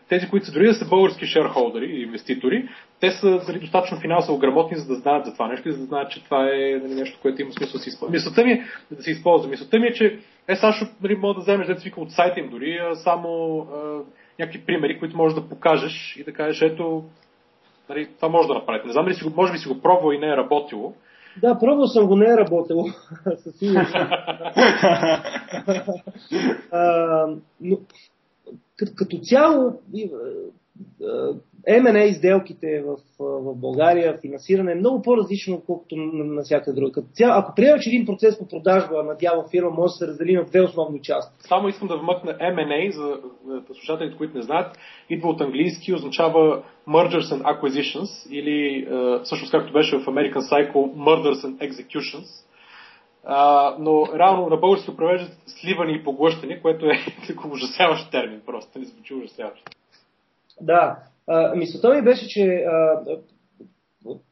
S1: тези, които са дори да са български шерхолдери и инвеститори, те са дали, достатъчно финансово грамотни, за да знаят за това нещо и за да знаят, че това е нали, нещо, което има смисъл да се използва. Мисълта ми е да се използва. Мисълта ми е, че е, Сашо, нали, мога да вземеш да от сайта им дори, а само а, някакви примери, които можеш да покажеш и да кажеш, ето, нали, това може да направите. Не знам дали си го, може би си го пробвал и не е работило.
S2: Да, пробвал съм го, не е работило. <laughs> Със сигурност. <laughs> но като, цяло M&A изделките в, в България, финансиране е много по-различно, отколкото на, всяка друга. Като цяло, ако приема, че един процес по продажба на дяла фирма може да се раздели на две основни части.
S1: Само искам да вмъкна M&A, за слушателите, които не знаят, идва от английски, означава Mergers and Acquisitions, или всъщност както беше в American Cycle, Murders and Executions. А, но реално на български превеждат сливане и поглъщане, което е <laughs> ужасяващ термин, просто не звучи ужасяващ.
S2: Да, мисълта ми беше, че а,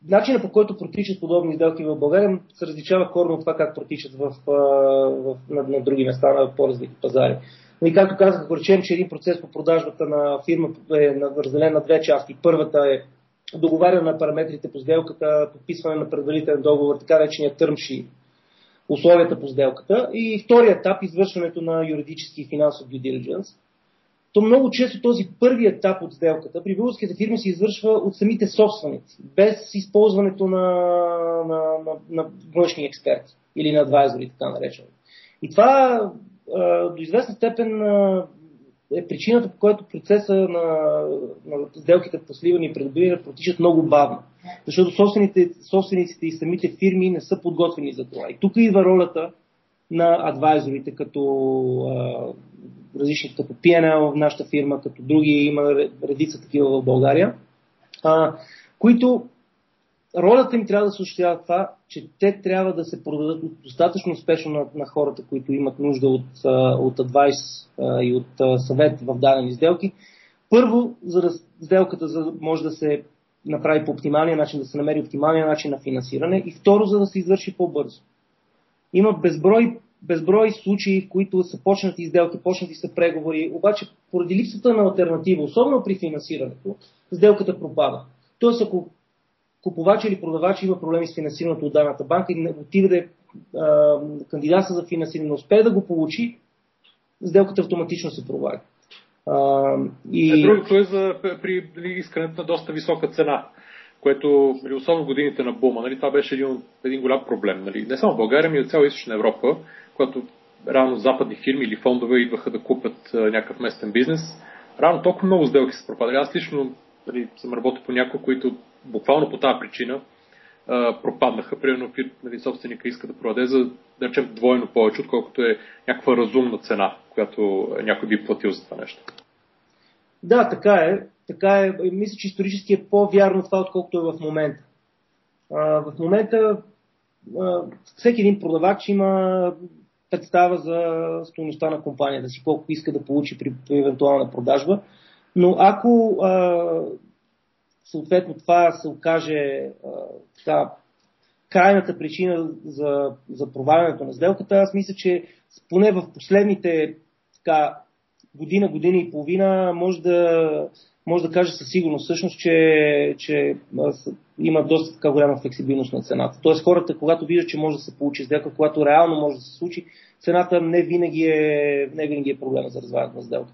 S2: начина по който протичат подобни сделки в България се различава корно от това как протичат в, в, на, на други места на по-развити пазари. И нали, както казах, ако речем, че един процес по продажбата на фирма е разделен на две части. Първата е договаряне на параметрите по сделката, подписване на предварителен договор, така речения търмши, условията по сделката. И вторият етап, извършването на юридически и финансов due diligence – то много често този първи етап от сделката при българските фирми се извършва от самите собственици, без използването на, на, на, на външни експерти или на адвайзори, така наречени. И това до известна степен е причината, по която процеса на, на сделките по сливане и придобиване протичат много бавно. Защото собствениците, и самите фирми не са подготвени за това. И тук идва ролята на адвайзорите, като а, различни като PNL в нашата фирма, като други, има редица такива в България, а, които ролята им трябва да се осъществява това, че те трябва да се продадат достатъчно успешно на, на хората, които имат нужда от, от адвайс и от съвет в дадени сделки. Първо, за да сделката за, може да се направи по оптималния начин, да се намери оптималния начин на финансиране и второ, за да се извърши по-бързо. Има безброй безброй случаи, в които са почнати изделки, почнати са преговори, обаче поради липсата на альтернатива, особено при финансирането, сделката пропада. Тоест, ако купувач или продавач има проблеми с финансирането от данната банка и отива да е кандидата за финансиране, не успее да го получи, сделката автоматично се провали.
S1: и... Е, другото е за, при искането на доста висока цена което, нали, особено в годините на бума, нали, това беше един, един голям проблем. Нали. Не само в България, но и от цяла източна Европа, когато рано западни фирми или фондове идваха да купят а, някакъв местен бизнес, рано толкова много сделки са пропадали. Аз лично нали, съм работил по някои, които буквално по тази причина а, пропаднаха. Примерно нали, собственика иска да продаде за, да речем, двойно повече, отколкото е някаква разумна цена, която някой би платил за това нещо.
S2: Да, така е. Така е. Мисля, че исторически е по-вярно това, отколкото е в момента. А, в момента а, всеки един продавач има представа за стоеността на компанията си, колко иска да получи при, при евентуална продажба. Но ако а, съответно това се окаже така, крайната причина за, за провалянето на сделката. Аз мисля, че поне в последните така, година, година и половина може да, може да каже със сигурност всъщност, че, че има доста така голяма флексибилност на цената. Тоест хората, когато виждат, че може да се получи сделка, когато реално може да се случи, цената не винаги е, не винаги е проблема за развалянето на сделка.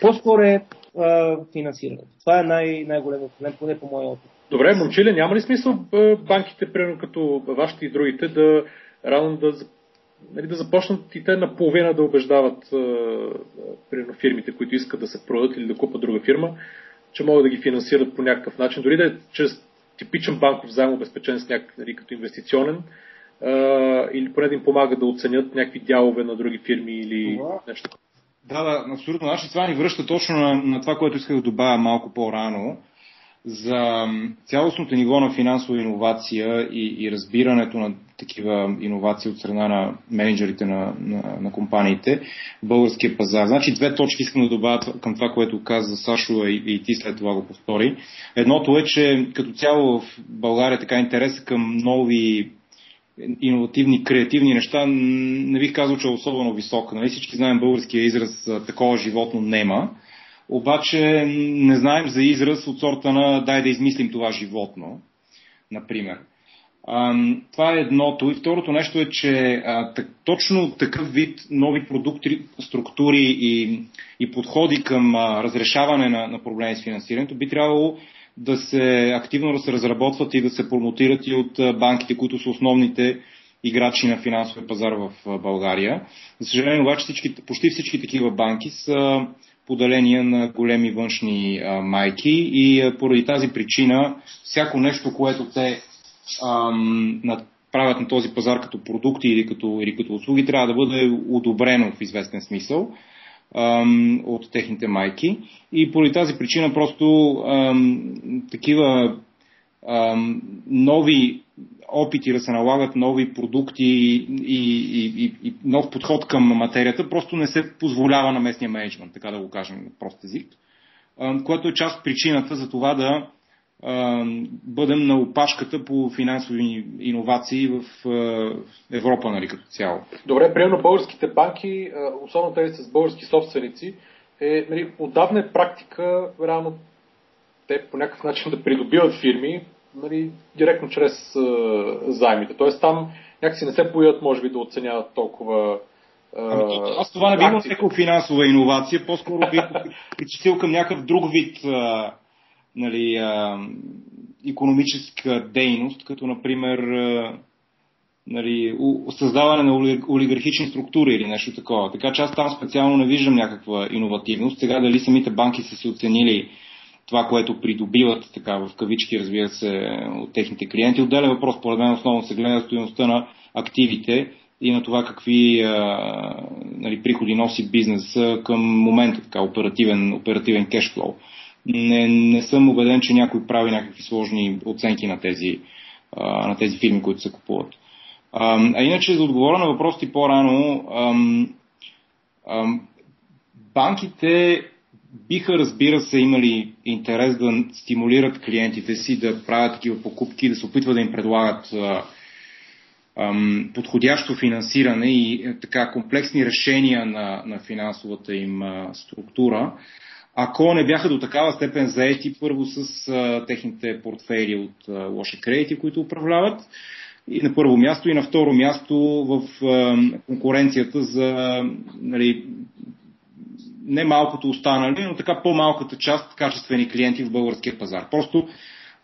S2: По-скоро е а, финансирането. Това е най- най-големият проблем, поне по моя опит.
S1: Добре, момчиле, няма ли смисъл банките, примерно като вашите и другите, да рано да, нали, да започнат и те наполовина да убеждават примерно фирмите, които искат да се продадат или да купат друга фирма, че могат да ги финансират по някакъв начин, дори да е чрез типичен банков заем, обезпечен с някакъв нали, като инвестиционен, или поне да им помага да оценят някакви дялове на други фирми или това. нещо.
S3: Да, да, абсолютно. Значи това ни връща точно на, на това, което исках да добавя малко по-рано за цялостното ниво на финансова иновация и, и разбирането на такива иновации от страна на менеджерите на, на, на компаниите българския пазар. Значи две точки искам да добавя към това, което каза Сашо и, и ти след това го повтори. Едното е, че като цяло в България така интерес към нови иновативни, креативни неща, не бих казал, че е особено висок. Нали? Всички знаем българския израз такова животно нема. Обаче не знаем за израз от сорта на дай да измислим това животно, например. А, това е едното. И второто нещо е, че а, так, точно такъв вид нови продукти, структури и, и подходи към а, разрешаване на, на проблеми с финансирането би трябвало да се активно да се разработват и да се промотират и от банките, които са основните играчи на финансовия пазар в България. За съжаление, обаче всички, почти всички такива банки са поделения на големи външни а, майки и поради тази причина всяко нещо, което те ам, правят на този пазар като продукти или като, или като услуги, трябва да бъде одобрено в известен смисъл от техните майки. И поради тази причина просто такива нови опити да се налагат нови продукти и, и, и, и нов подход към материята, просто не се позволява на местния менеджмент, така да го кажем на прост език, което е част от причината за това да бъдем на опашката по финансови иновации в Европа, нали, като цяло.
S1: Добре, примерно българските банки, особено тези с български собственици, е, нали, отдавна е практика, реално, те по някакъв начин да придобиват фирми, нали, директно чрез а, займите. Тоест там някакси не се поят, може би, да оценяват толкова
S3: Ами, аз това не би имал някаква финансова иновация, по-скоро би <laughs> причислил към някакъв друг вид а, нали, а, економическа дейност, като например нали, създаване на олигархични структури или нещо такова. Така че аз там специално не виждам някаква иновативност. Сега дали самите банки са се оценили това, което придобиват, така в кавички, разбира се, от техните клиенти. Отделен въпрос, според мен, основно се гледа стоеността на активите и на това какви а, нали, приходи носи бизнес към момента, така, оперативен, оперативен кешфлоу. Не, не съм убеден, че някой прави някакви сложни оценки на тези, а, на тези фирми, които се купуват. А, а иначе, за отговоря на въпросите по-рано, ам, ам, банките биха, разбира се, имали интерес да стимулират клиентите си да правят такива покупки, да се опитват да им предлагат подходящо финансиране и а, така комплексни решения на, на финансовата им структура, ако не бяха до такава степен заети първо с а, техните портфели от а, лоши кредити, които управляват, и на първо място, и на второ място в а, конкуренцията за нали, не малкото останали, но така по-малката част качествени клиенти в българския пазар. Просто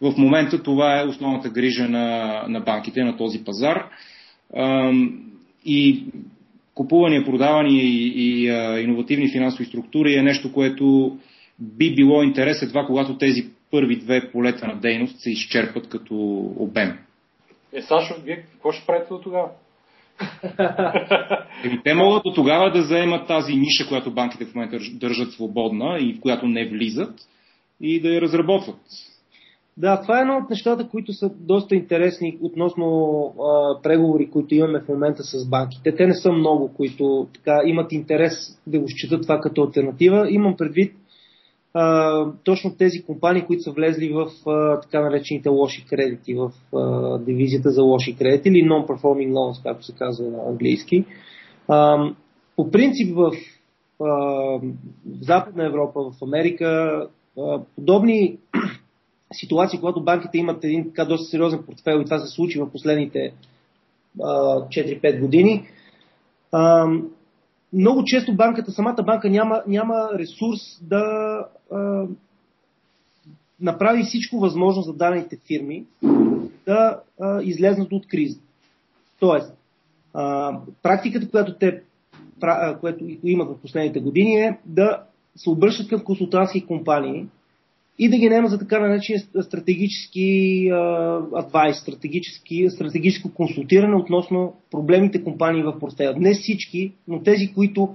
S3: в момента това е основната грижа на, на банките на този пазар. И купуване, продаване и, и а, иновативни финансови структури е нещо, което би било интерес едва когато тези първи две полета на дейност се изчерпат като обем.
S1: Е, Сашо, вие какво ще правите до тогава? <laughs>
S3: Еми, те могат до тогава да заемат тази ниша, която банките в момента държат свободна и в която не влизат и да я разработват.
S2: Да, това е едно от нещата, които са доста интересни относно а, преговори, които имаме в момента с банките. Те не са много, които така, имат интерес да го считат това като альтернатива. Имам предвид а, точно тези компании, които са влезли в а, така наречените лоши кредити, в а, дивизията за лоши кредити или non-performing loans, както се казва на английски. А, по принцип в, а, в Западна Европа, в Америка, а, подобни ситуации, когато банките имат един така доста сериозен портфел и това се случи в последните а, 4-5 години, а, много често банката, самата банка няма, няма ресурс да а, направи всичко възможно за дадените фирми да а, излезнат от криза. Тоест, а, практиката, която те което имат в последните години е да се обръщат към консултантски компании и да ги наема за така наречен стратегически адвайс, стратегически, стратегическо консултиране относно проблемните компании в портфея. Не всички, но тези, които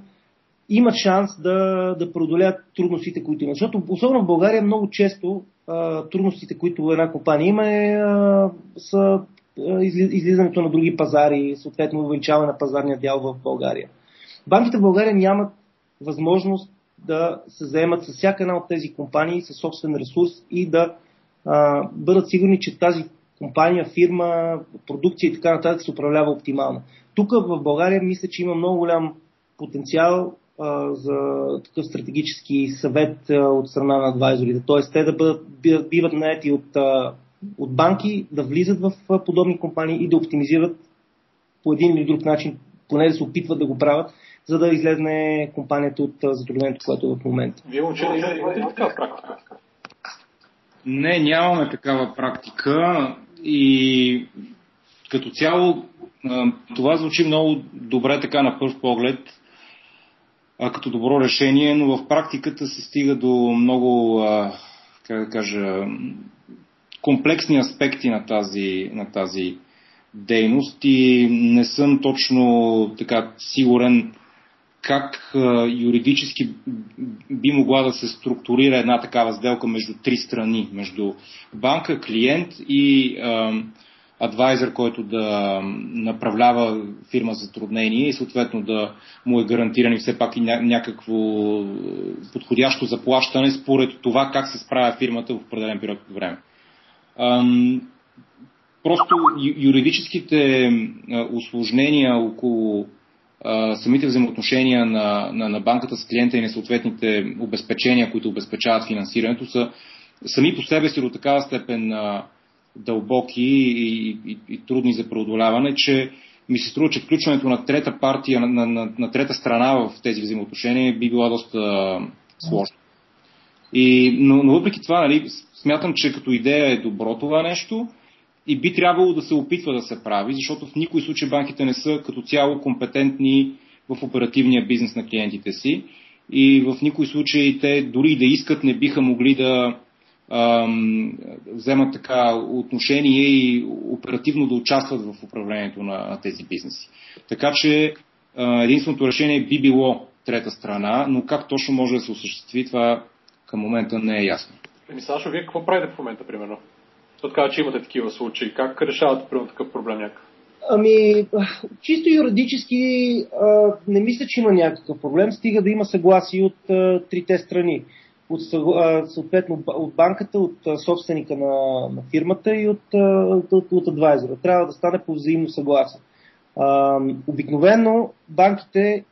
S2: имат шанс да, да преодолеят трудностите, които имат. Защото особено в България много често а, трудностите, които една компания има, е, а, са излизането на други пазари, съответно увеличаване на пазарния дял в България. Банките в България нямат възможност да се заемат с всяка една от тези компании със собствен ресурс и да а, бъдат сигурни, че тази компания, фирма, продукция и така нататък се управлява оптимално. Тук в България мисля, че има много голям потенциал а, за такъв стратегически съвет а, от страна на адвайзорите. Т.е. те да бъдат, биват наети от, а, от банки, да влизат в а, подобни компании и да оптимизират по един или друг начин, поне да се опитват да го правят, за да излезне компанията от затруднението, което е в момента.
S1: Вие момче, имате ли такава практика?
S3: Не, нямаме такава практика и като цяло това звучи много добре така на първ поглед, като добро решение, но в практиката се стига до много, как да кажа, комплексни аспекти на тази, на тази дейност и не съм точно така сигурен как юридически би могла да се структурира една такава сделка между три страни, между банка, клиент и адвайзер, който да направлява фирма за затруднение и съответно да му е гарантирани все пак и някакво подходящо заплащане според това как се справя фирмата в определен период от време. Просто юридическите осложнения около самите взаимоотношения на, на, на банката с клиента и на съответните обезпечения, които обезпечават финансирането, са сами по себе си до такава степен а, дълбоки и, и, и трудни за преодоляване, че ми се струва, че включването на трета партия, на, на, на, на трета страна в тези взаимоотношения би била доста сложно. И, но, но въпреки това, нали, смятам, че като идея е добро това нещо и би трябвало да се опитва да се прави, защото в никой случай банките не са като цяло компетентни в оперативния бизнес на клиентите си и в никой случай те дори да искат не биха могли да ам, вземат така отношение и оперативно да участват в управлението на, тези бизнеси. Така че а, единственото решение би било трета страна, но как точно може да се осъществи това към момента не е ясно.
S1: Еми, Сашо, вие какво правите в момента, примерно? Казва, че имате такива случаи. Как решавате примерно такъв проблем някакъв?
S2: Ами, чисто юридически а, не мисля, че има някакъв проблем, стига да има съгласие от а, трите страни. От, а, съответно от банката, от а, собственика на, на фирмата и от, а, от, от, от адвайзера. Трябва да стане по взаимно съгласие. Обикновено банките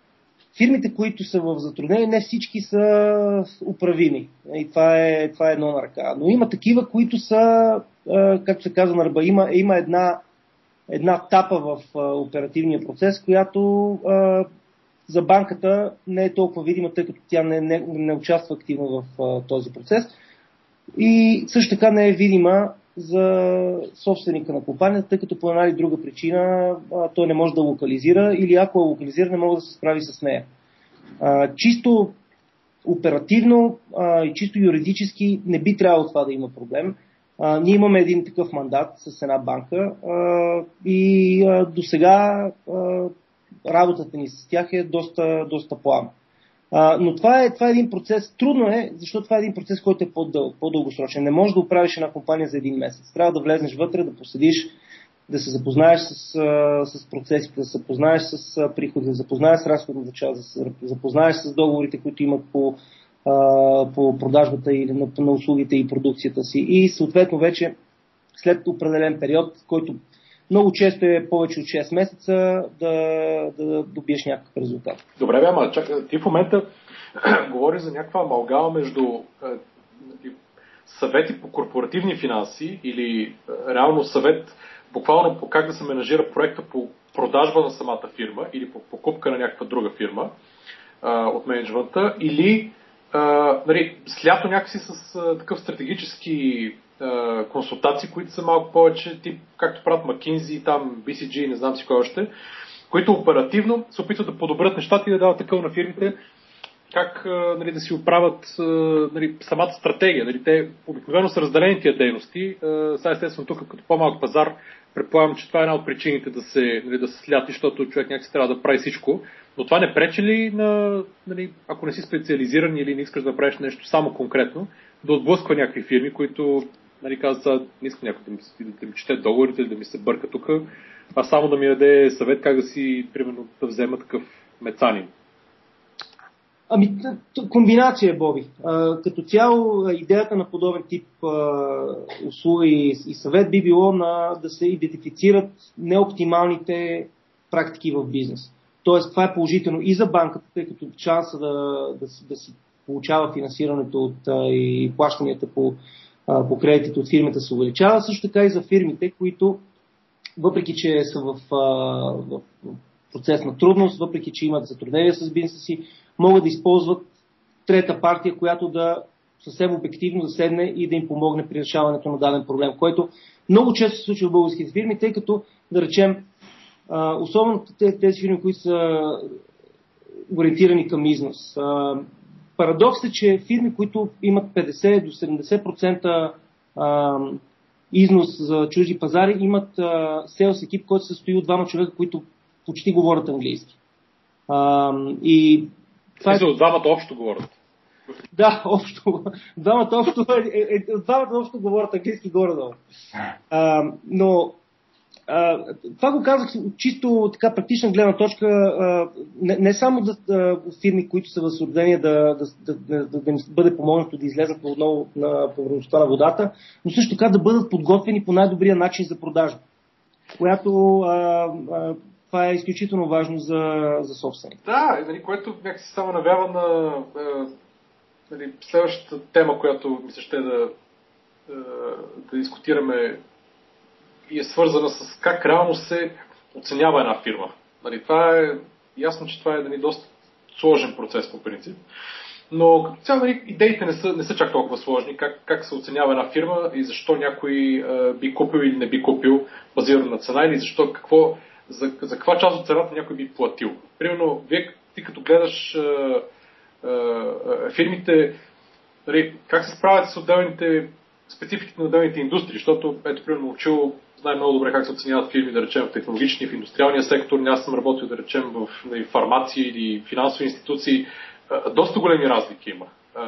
S2: фирмите, които са в затруднение, не всички са управими. И това е, това е едно на ръка. Но има такива, които са, както се казва на ръба, има, има една, една тапа в оперативния процес, която за банката не е толкова видима, тъй като тя не, не, не участва активно в този процес. И също така не е видима за собственика на компанията, тъй като по една или друга причина той не може да локализира или ако е локализира, не може да се справи с нея. Чисто оперативно и чисто юридически не би трябвало това да има проблем. Ние имаме един такъв мандат с една банка и до сега работата ни с тях е доста, доста плавна. Но това е, това е един процес, трудно е, защото това е един процес, който е по-дъл, по-дългосрочен. Не можеш да оправиш една компания за един месец. Трябва да влезнеш вътре, да поседиш, да се запознаеш с, с процесите, да се запознаеш с приходи, да запознаеш с разходната част, да се запознаеш с договорите, които имат по по продажбата или на, на услугите и продукцията си. И съответно вече след определен период, който много често е повече от 6 месеца, да, да добиеш някакъв резултат.
S1: Добре, бе, ама чакай, ти в момента <clears throat> говориш за някаква амалгама между съвети по корпоративни финанси или реално съвет буквално по как да се менажира проекта по продажба на самата фирма или по покупка на някаква друга фирма а, от менеджмента или а, нали, слято някакси с а, такъв стратегически а, консултации, които са малко повече тип, както правят McKinsey, там BCG, не знам си кой още, които оперативно се опитват да подобрят нещата и да дават такъв на фирмите, как нали, да си оправят нали, самата стратегия. Нали, те обикновено са разделени тия дейности. Сега естествено тук като по-малък пазар предполагам, че това е една от причините да се, нали, да се сляти, защото човек някакси трябва да прави всичко. Но това не пречи ли на, нали, ако не си специализиран или не искаш да правиш нещо само конкретно, да отблъсква някакви фирми, които нали, казват, не искам някой да ми, да ми чете договорите или да ми се бърка тук, а само да ми даде съвет как да си, примерно, да взема такъв мецанин.
S2: Ами, комбинация, Боби. Като цяло, идеята на подобен тип а, услуга и, съвет би било на, да се идентифицират неоптималните практики в бизнес. Тоест, това е положително и за банката, тъй като шанса да, да, да си получава финансирането от, и плащанията по, по кредитите от фирмата се увеличава, също така и за фирмите, които, въпреки че са в, в процес на трудност, въпреки че имат затруднения с бизнеса си, могат да използват трета партия, която да съвсем обективно да седне и да им помогне при решаването на даден проблем, който много често се случва в българските фирми, тъй като, да речем, особено тези фирми, които са ориентирани към износ. Парадокс е, че фирми, които имат 50 до 70% износ за чужди пазари, имат селс екип, който се състои от двама човека, които почти говорят английски.
S1: И това е... двамата общо говорят.
S2: Да, общо. Двамата общо, е, е, двамата общо говорят английски горе-долу. Но а, това го казах чисто така практична гледна точка, а, не, не само за да, фирми, които са в съоръжение да, да, да, да, да им бъде помогнато да излезат отново на повърхността на водата, но също така да бъдат подготвени по най-добрия начин за продажба, която а, а, това е изключително важно за, за собственик.
S1: Да, нали, което някакси само навява на нали, следващата тема, която ми се ще да, да дискутираме и е свързана с как реално се оценява една фирма. Нали, това е ясно, че това е нали, доста сложен процес по принцип. Но като цяло нали, идеите не са, не са чак толкова сложни, как, как се оценява една фирма и защо някой е, би купил или не би купил базирано на цена или защо какво, за, за каква част от цената някой би платил. Примерно, вие, ти като гледаш а, а, фирмите, нали, как се справят с отделните спецификите на отделните индустрии, защото, ето, примерно, учил знае много добре как се оценяват фирми, да речем, в технологичния, в индустриалния сектор. Аз съм работил, да речем, в нали, фармации или финансови институции. Доста големи разлики има а,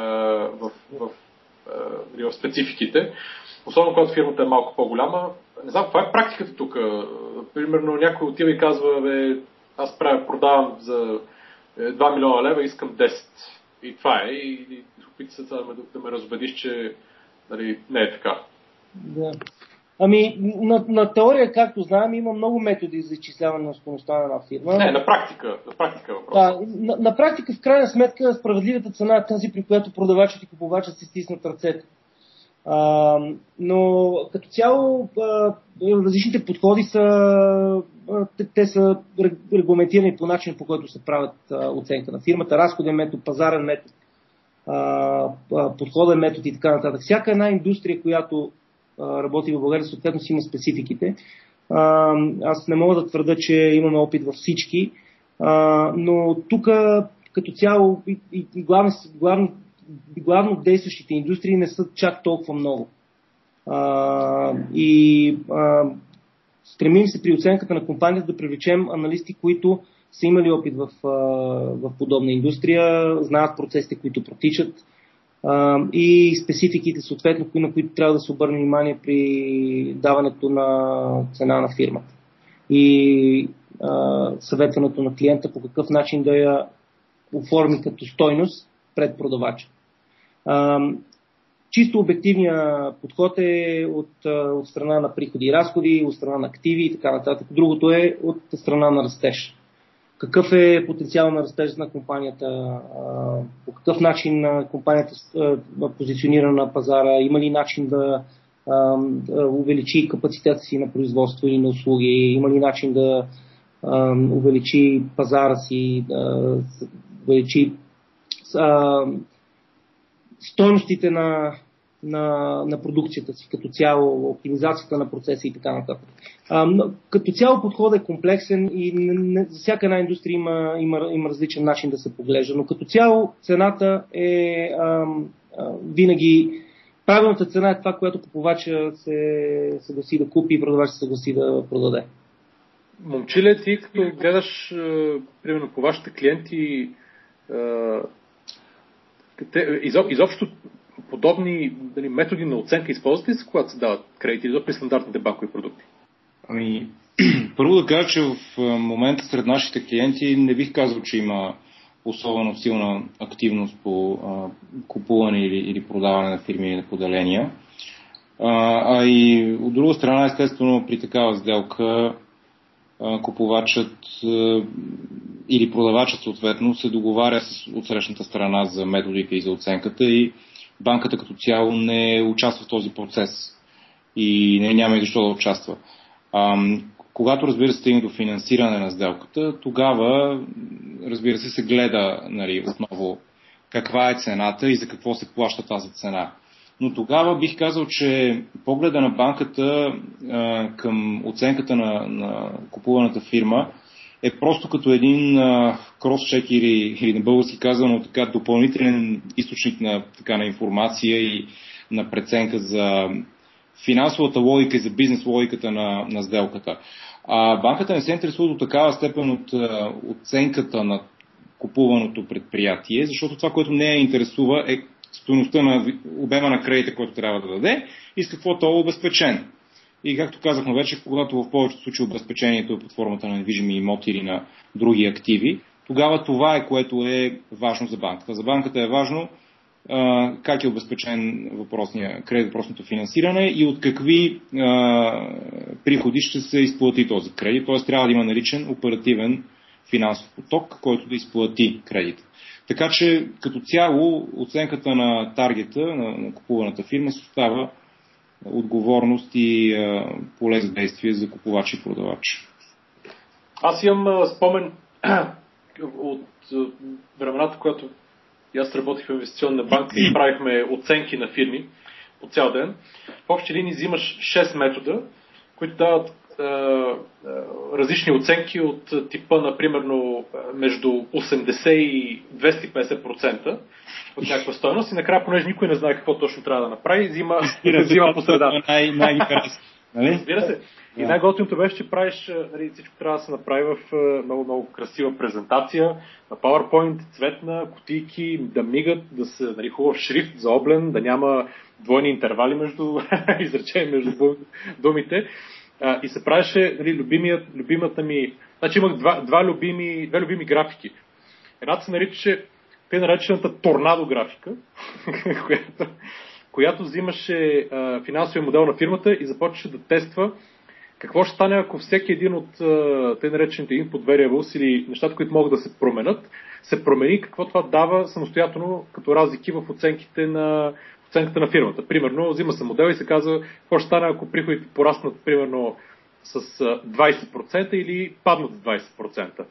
S1: в, в, а, нали, в спецификите. Особено когато фирмата е малко по-голяма. Не знам, каква е практиката тук? Примерно някой отива и казва, бе, аз правя, продавам за 2 милиона лева, искам 10. И това е. И, и опита се да ме, да ме разбедиш, че нали, не е така.
S2: Да. Ами, на, на теория, както знаем, има много методи за изчисляване на стоеността на една фирма.
S1: Не, на практика, на практика е въпрос.
S2: Да, на, на практика, в крайна сметка, справедливата цена е тази, при която продавачът и купувачът си стиснат ръцете. А, но като цяло а, различните подходи са, а, те, те са регламентирани по начин, по който се правят а, оценка на фирмата, разходен метод, пазарен метод, а, подходен метод и така нататък. Всяка една индустрия, която а, работи в България, съответно си има спецификите. А, аз не мога да твърда, че имаме опит във всички, а, но тук като цяло и, и главни, главни главно действащите индустрии не са чак толкова много. А, и а, стремим се при оценката на компанията да привлечем аналисти, които са имали опит в, в подобна индустрия, знаят процесите, които протичат а, и спецификите, съответно, на които трябва да се обърне внимание при даването на цена на фирмата. И а, съветването на клиента по какъв начин да я оформи като стойност пред продавача. Чисто обективният подход е от, от страна на приходи и разходи, от страна на активи и така нататък. Другото е от страна на растеж. Какъв е потенциал на растеж на компанията? По какъв начин компанията позиционира на пазара? Има ли начин да, да увеличи капацитета си на производство или на услуги? Има ли начин да увеличи пазара си, да увеличи стойностите на, на, на продукцията си като цяло, оптимизацията на процеса и така нататък. А, като цяло подходът е комплексен и не, не, за всяка една индустрия има, има, има различен начин да се поглежда, но като цяло цената е а, а, винаги правилната цена е това, което купувача се съгласи да купи и продавач се съгласи да продаде.
S1: Момчиле, ти като гледаш, примерно, по вашите клиенти, те, изоб, изобщо подобни дали, методи на оценка използвате ли се, когато се дават кредити изоб при стандартните банкови продукти?
S3: Ами, <clears throat> първо да кажа, че в момента сред нашите клиенти не бих казал, че има особено силна активност по а, купуване или, или продаване на фирми или на поделения. А, а и от друга страна, естествено, при такава сделка купувачът или продавачът съответно се договаря с отсрещната страна за методите и за оценката и банката като цяло не участва в този процес и не, няма и защо да участва. А, когато разбира се стигне до финансиране на сделката, тогава разбира се се гледа нали, отново каква е цената и за какво се плаща тази цена но тогава бих казал, че погледа на банката а, към оценката на, на купуваната фирма е просто като един кросчек или, или на български казано така допълнителен източник на, така, на информация и на преценка за финансовата логика и за бизнес логиката на, на сделката. А банката не се интересува до такава степен от оценката на купуваното предприятие, защото това, което не я интересува е стоеността на обема на кредита, който трябва да даде и с какво то е обезпечен. И както казахме вече, когато в повечето случаи обезпечението е под формата на недвижими имоти или на други активи, тогава това е което е важно за банката. За банката е важно а, как е обезпечен въпросния кредит, въпросното финансиране и от какви а, приходи ще се изплати този кредит. Т.е. трябва да има наличен оперативен финансов поток, който да изплати кредита. Така че като цяло оценката на таргета на, на купуваната фирма се остава отговорност и поле за действие за купувач и продавач.
S1: Аз имам спомен <clears throat> от времената, когато аз работих в инвестиционна банка и правихме оценки на фирми по цял ден. В общи линии взимаш 6 метода, които дават различни оценки от типа, например, между 80 и 250% от някаква стоеност и накрая, понеже никой не знае какво точно трябва да направи, взима, взима по средата.
S3: Най- най
S1: Нали? Разбира се. И най-готиното беше, че правиш, нали, всичко трябва да се направи в много, много красива презентация на PowerPoint, цветна, кутийки, да мигат, да се нали, хубав шрифт за облен, да няма двойни интервали между <laughs> изречения между думите. А, и се правеше нали, любимият, любимата ми... Значи имах два, два любими, две любими графики. Едната се наричаше те наречената торнадо графика, <laughs> която, която взимаше а, финансовия модел на фирмата и започваше да тества какво ще стане, ако всеки един от те наречените input variables или нещата, които могат да се променят, се промени, какво това дава самостоятелно като разлики в оценките на оценката на фирмата. Примерно, взима се модел и се казва какво ще стане, ако приходите пораснат примерно с 20% или паднат с 20%.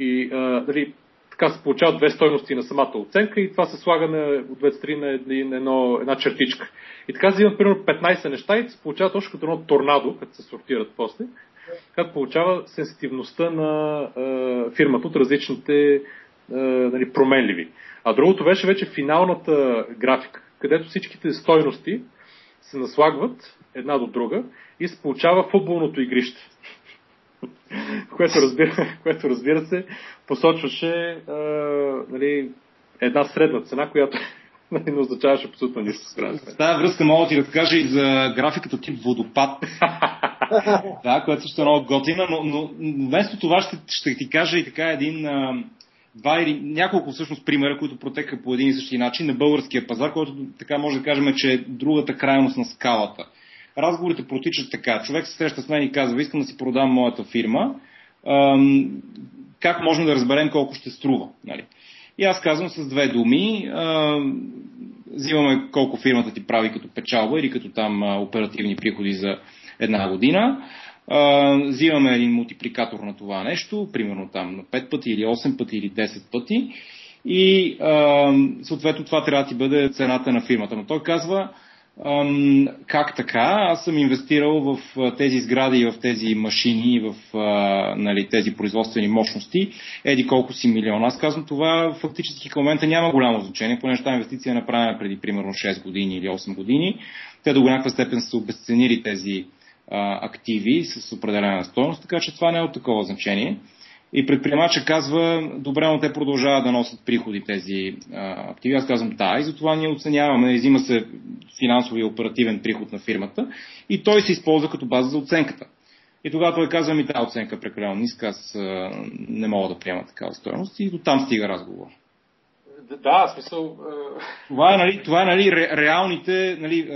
S1: И а, дали, така се получават две стойности на самата оценка и това се слага на, от двете страни на, на едно, една чертичка. И така взимат примерно 15 неща и се получава точно като едно торнадо, като се сортират после, като получава сенситивността на е, фирмата от различните е, нали, променливи. А другото беше вече финалната графика, където всичките стойности се наслагват една до друга и се получава футболното игрище. <laughs> което, разбира, <laughs> което разбира се посочваше а, нали, една средна цена, която <laughs> нали, не означаваше абсолютно нищо.
S3: С тази връзка мога да ти разкажа и за графиката тип водопад. да, което също е много готина, но, но вместо това ще, ще ти кажа и така един а, два или няколко всъщност примера, които протекаха по един и същи начин на българския пазар, който така може да кажем, че е другата крайност на скалата. Разговорите протичат така. Човек се среща с мен и казва, искам да си продам моята фирма. Как можем да разберем колко ще струва? Нали? И аз казвам с две думи, взимаме колко фирмата ти прави като печалба или като там оперативни приходи за една година взимаме един мултипликатор на това нещо, примерно там на 5 пъти или 8 пъти или 10 пъти и а, съответно това трябва да ти бъде цената на фирмата. Но той казва, как така? Аз съм инвестирал в тези сгради, в тези машини, в нали, тези производствени мощности, еди колко си милиона. Аз казвам, това фактически към момента няма голямо значение, понеже тази инвестиция е направена преди примерно 6 години или 8 години. Те до някаква степен са обесценили тези а, активи с определена стоеност, така че това не е от такова значение. И предприемача казва, добре, но те продължават да носят приходи тези а, активи. Аз казвам, да, и затова ние оценяваме, изима се финансови и оперативен приход на фирмата и той се използва като база за оценката. И тогава той казва ми, тази оценка е прекалено ниска, аз а, не мога да приема такава стоеност и до там стига разговор.
S1: Да, смисъл.
S3: Това е, нали, това е нали, ре, реалните нали,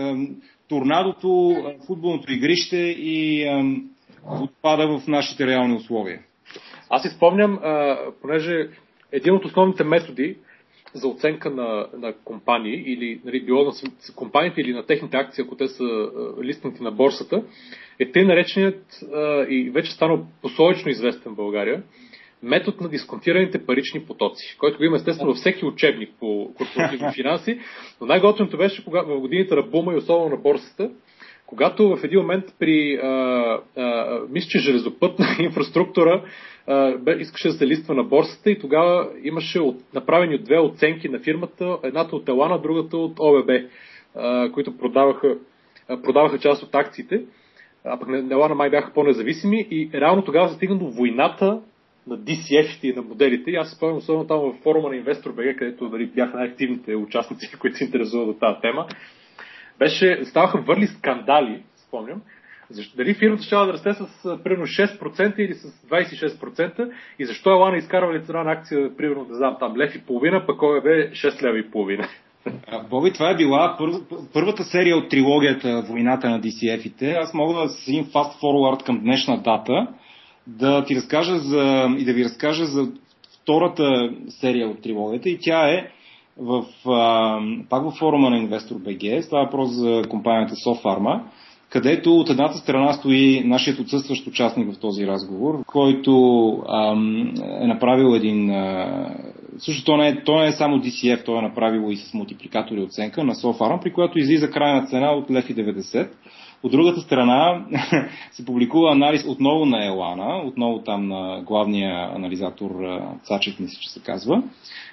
S3: торнадото, футболното игрище и отпада в нашите реални условия.
S1: Аз си спомням, понеже един от основните методи за оценка на, на компании или нали, било на компаниите или на техните акции, ако те са листнати на борсата, е тъй нареченият и вече станал посолично известен в България метод на дисконтираните парични потоци, който го има естествено във всеки учебник по корпоративни <laughs> финанси, но най-готвеното беше кога, в годините на бума и особено на борсата, когато в един момент при, а, а, мисля, че железопътна <laughs> инфраструктура а, искаше да се листва на борсата и тогава имаше от, направени две оценки на фирмата, едната от Елана, другата от ОББ, а, които продаваха, а, продаваха част от акциите, а пък Елана май бяха по-независими и реално тогава се стигна до войната на DCF-ите и на моделите. И аз се спомням особено там в форума на InvestorBG, където дали, бяха най-активните участници, <laughs> които се интересуват от тази тема. Беше, ставаха върли скандали, спомням, защо, дали фирмата ще да расте с примерно 6% или с 26% и защо е Лана изкарвали цена на акция, примерно, да знам, там лев и половина, пък кой бе 6 лева и половина.
S3: Боби, това е била пър... първата серия от трилогията Войната на DCF-ите. Аз мога да си един фаст форвард към днешна дата да ти разкажа за, и да ви разкажа за втората серия от трилогията и тя е в, а, пак във форума на InvestorBG. Става въпрос за компанията SoFarma, където от едната страна стои нашият отсъстващ участник в този разговор, който ам, е направил един... А, също то не, е, то не е само DCF, той е направил и с мултипликатори оценка на SoFarma, при която излиза крайна цена от 1,90 от другата страна <laughs> се публикува анализ отново на Елана, отново там на главния анализатор Цачев, мисля, че се казва,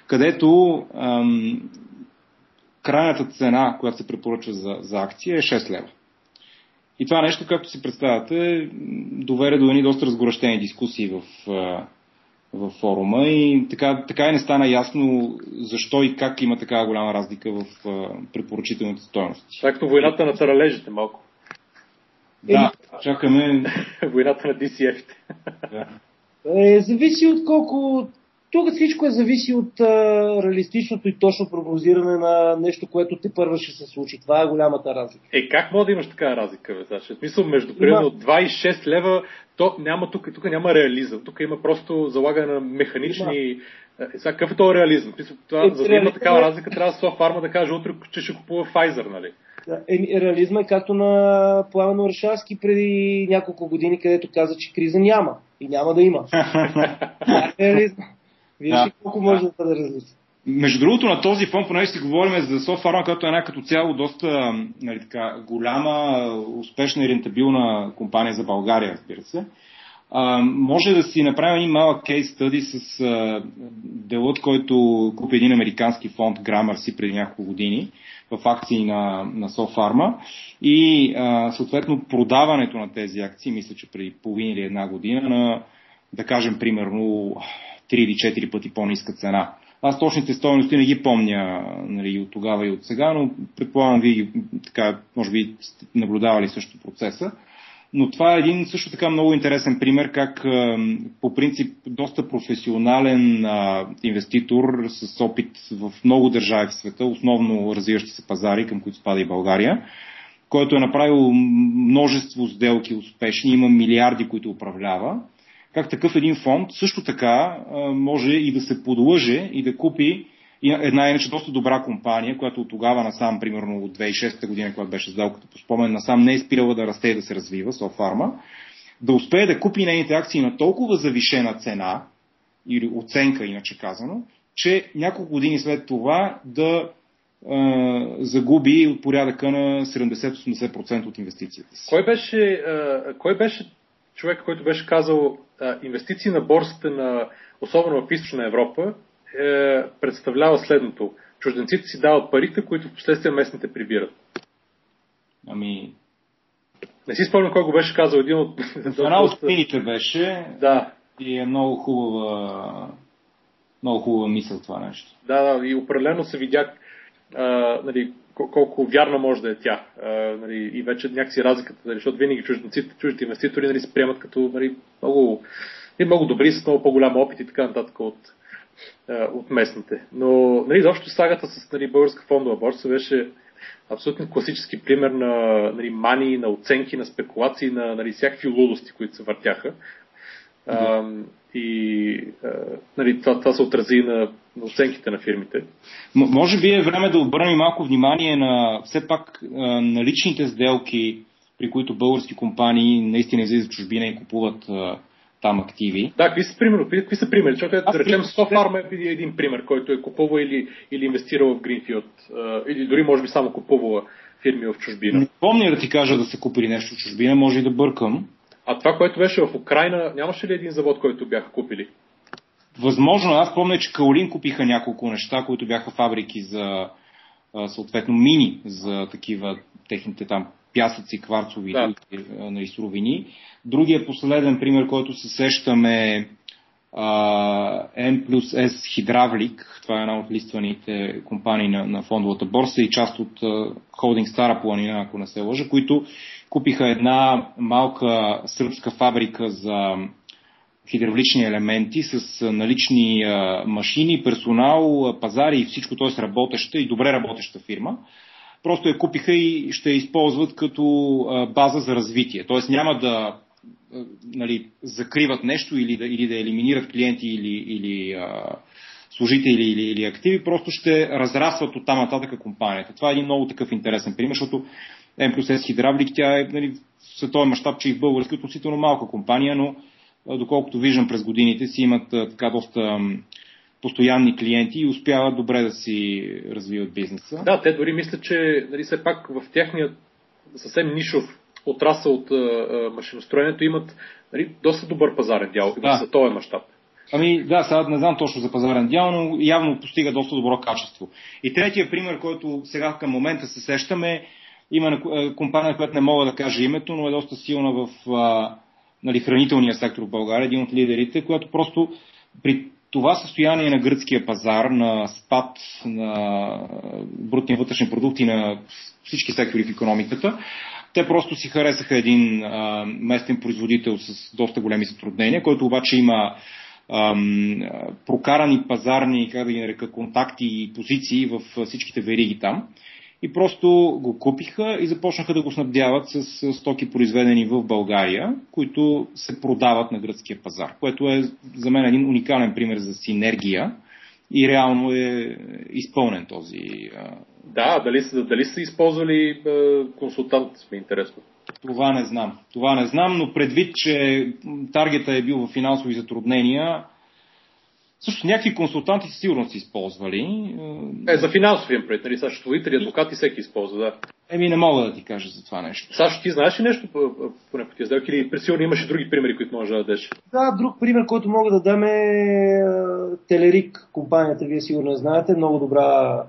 S3: където ам, крайната цена, която се препоръчва за, за акция е 6 лева. И това нещо, както си представяте, доведе до едни доста разгорещени дискусии в, в форума и така, така и не стана ясно защо и как има такава голяма разлика в препоръчителните стоености.
S1: Както войната на таралежите малко.
S3: Да, чакаме. <laughs>
S1: Войната на DCF-те.
S2: Да. Е, зависи от колко. Тук всичко е зависи от а, реалистичното и точно прогнозиране на нещо, което те първо ще се случи. Това е голямата разлика.
S1: Е, как може да имаш такава разлика, бе, Саша? Смисъл, между примерно 26 лева, то няма тук, тук няма реализъм. Тук има просто залагане на механични. Има. Е, сега, какъв е този реализъм? Това, е, за да има такава разлика, трябва да Фарма да каже утре, че ще купува Pfizer, нали?
S2: Реализма е както на Пламен Орешарски преди няколко години, където каза, че криза няма и няма да има. е реализма. Виж да. колко може да бъде различно.
S3: Между другото, на този фон, понеже си говорим за SoftFarma, която е една като цяло доста нали, така, голяма, успешна и рентабилна компания за България, разбира се. А, може да си направим един малък кейс стъди с а, делът, който купи един американски фонд Gramercy преди няколко години в акции на, на SoFarma и а, съответно продаването на тези акции, мисля, че преди половина или една година на, да кажем, примерно 3 или 4 пъти по-ниска цена. Аз точните стоености не ги помня нали, от тогава и от сега, но предполагам ви така, може би сте наблюдавали също процеса. Но това е един също така много интересен пример как по принцип доста професионален инвеститор с опит в много държави в света, основно развиващи се пазари, към които спада и България, който е направил множество сделки успешни, има милиарди, които управлява, как такъв един фонд също така може и да се подлъже и да купи една иначе доста добра компания, която от тогава насам, примерно от 2006 година, когато беше сделката по спомен, насам не е спирала да расте и да се развива, Софарма, да успее да купи нейните акции на толкова завишена цена, или оценка, иначе казано, че няколко години след това да а, загуби от порядъка на 70-80% от инвестицията си.
S1: Кой беше, а, кой беше човек, който беше казал а, инвестиции на борсата, на, особено в Източна Европа, е, представлява следното. Чужденците си дават парите, които в последствие местните прибират.
S3: Ами...
S1: Не си спомням кой го беше казал един от...
S3: Една от спините беше.
S1: Да.
S3: И е много хубава много хубава мисъл това нещо.
S1: Да, да, и определено се видя а, нали, колко вярна може да е тя. А, нали, и вече някакси разликата, нали, защото винаги чужденците, чуждите инвеститори нали, се приемат като нали, много, много добри, с много по-голям опит и така нататък от, от местните. Но нали, защо сагата с нали, българска фондова борса беше абсолютно класически пример на нали, мани, на оценки, на спекулации, на нали, всякакви лудости, които се въртяха. А, и а, нали, това, това се отрази на, на оценките на фирмите.
S3: М- може би е време да обърнем малко внимание на все пак наличните сделки, при които български компании наистина излизат чужбина и купуват а, там активи.
S1: Да, какви са, примерно, какви са примери? Защото, да речем, SoFarm е един пример, който е купувал или, или инвестирал в Greenfield, или дори може би само купувала фирми в чужбина.
S3: Не помня да ти кажа да са купили нещо в чужбина, може и да бъркам.
S1: А това, което беше в Украина, нямаше ли един завод, който бяха купили?
S3: Възможно, аз помня, че Каолин купиха няколко неща, които бяха фабрики за съответно мини за такива техните там пясъци, кварцови да. нали, суровини. Другия последен пример, който се сещаме M плюс S Хидравлик, това е една от листваните компании на, на фондовата борса и част от холдинг Стара планина, ако не се лъжа, които купиха една малка сръбска фабрика за хидравлични елементи с налични машини, персонал, пазари и всичко, т.е. работеща и добре работеща фирма просто я купиха и ще я използват като база за развитие. Тоест няма да нали, закриват нещо или да, или да елиминират клиенти или, или а, служители или, или активи, просто ще разрастват от там нататък компанията. Това е един много такъв интересен пример, защото M плюс S Хидравлик, тя е нали, световен мащаб, че и в български относително малка компания, но доколкото виждам през годините си имат така доста постоянни клиенти и успяват добре да си развиват бизнеса.
S1: Да, те дори мислят, че нали, все пак в техния съвсем нишов отрасъл от а, машиностроенето имат нали, доста добър пазарен дял да. в световен мащаб.
S3: Ами да, сега не знам точно за пазарен дял, но явно постига доста добро качество. И третия пример, който сега към момента се сещаме, има компания, която не мога да кажа името, но е доста силна в а, нали, хранителния сектор в България, един от лидерите, която просто при това състояние на гръцкия пазар, на спад на брутния вътрешен продукт и на всички сектори в економиката, те просто си харесаха един а, местен производител с доста големи затруднения, който обаче има ам, прокарани пазарни, как да ги нарека, контакти и позиции в всичките вериги там и просто го купиха и започнаха да го снабдяват с стоки произведени в България, които се продават на гръцкия пазар, което е за мен един уникален пример за синергия и реално е изпълнен този.
S1: Да, дали са, дали са използвали консултант, ми е интересно.
S3: Това не знам. Това не знам, но предвид, че таргета е бил в финансови затруднения, също някакви консултанти сигурно са използвали.
S1: Е, за финансовия пред, нали? Също служители, адвокати всеки използва, да.
S3: Еми, не мога да ти кажа за това нещо.
S1: Сашо, ти знаеш ли нещо по, по, тези сделки или сигурно имаш и други примери, които можеш да дадеш?
S2: Да, друг пример, който мога да дам е Телерик, компанията, вие сигурно знаете, много добра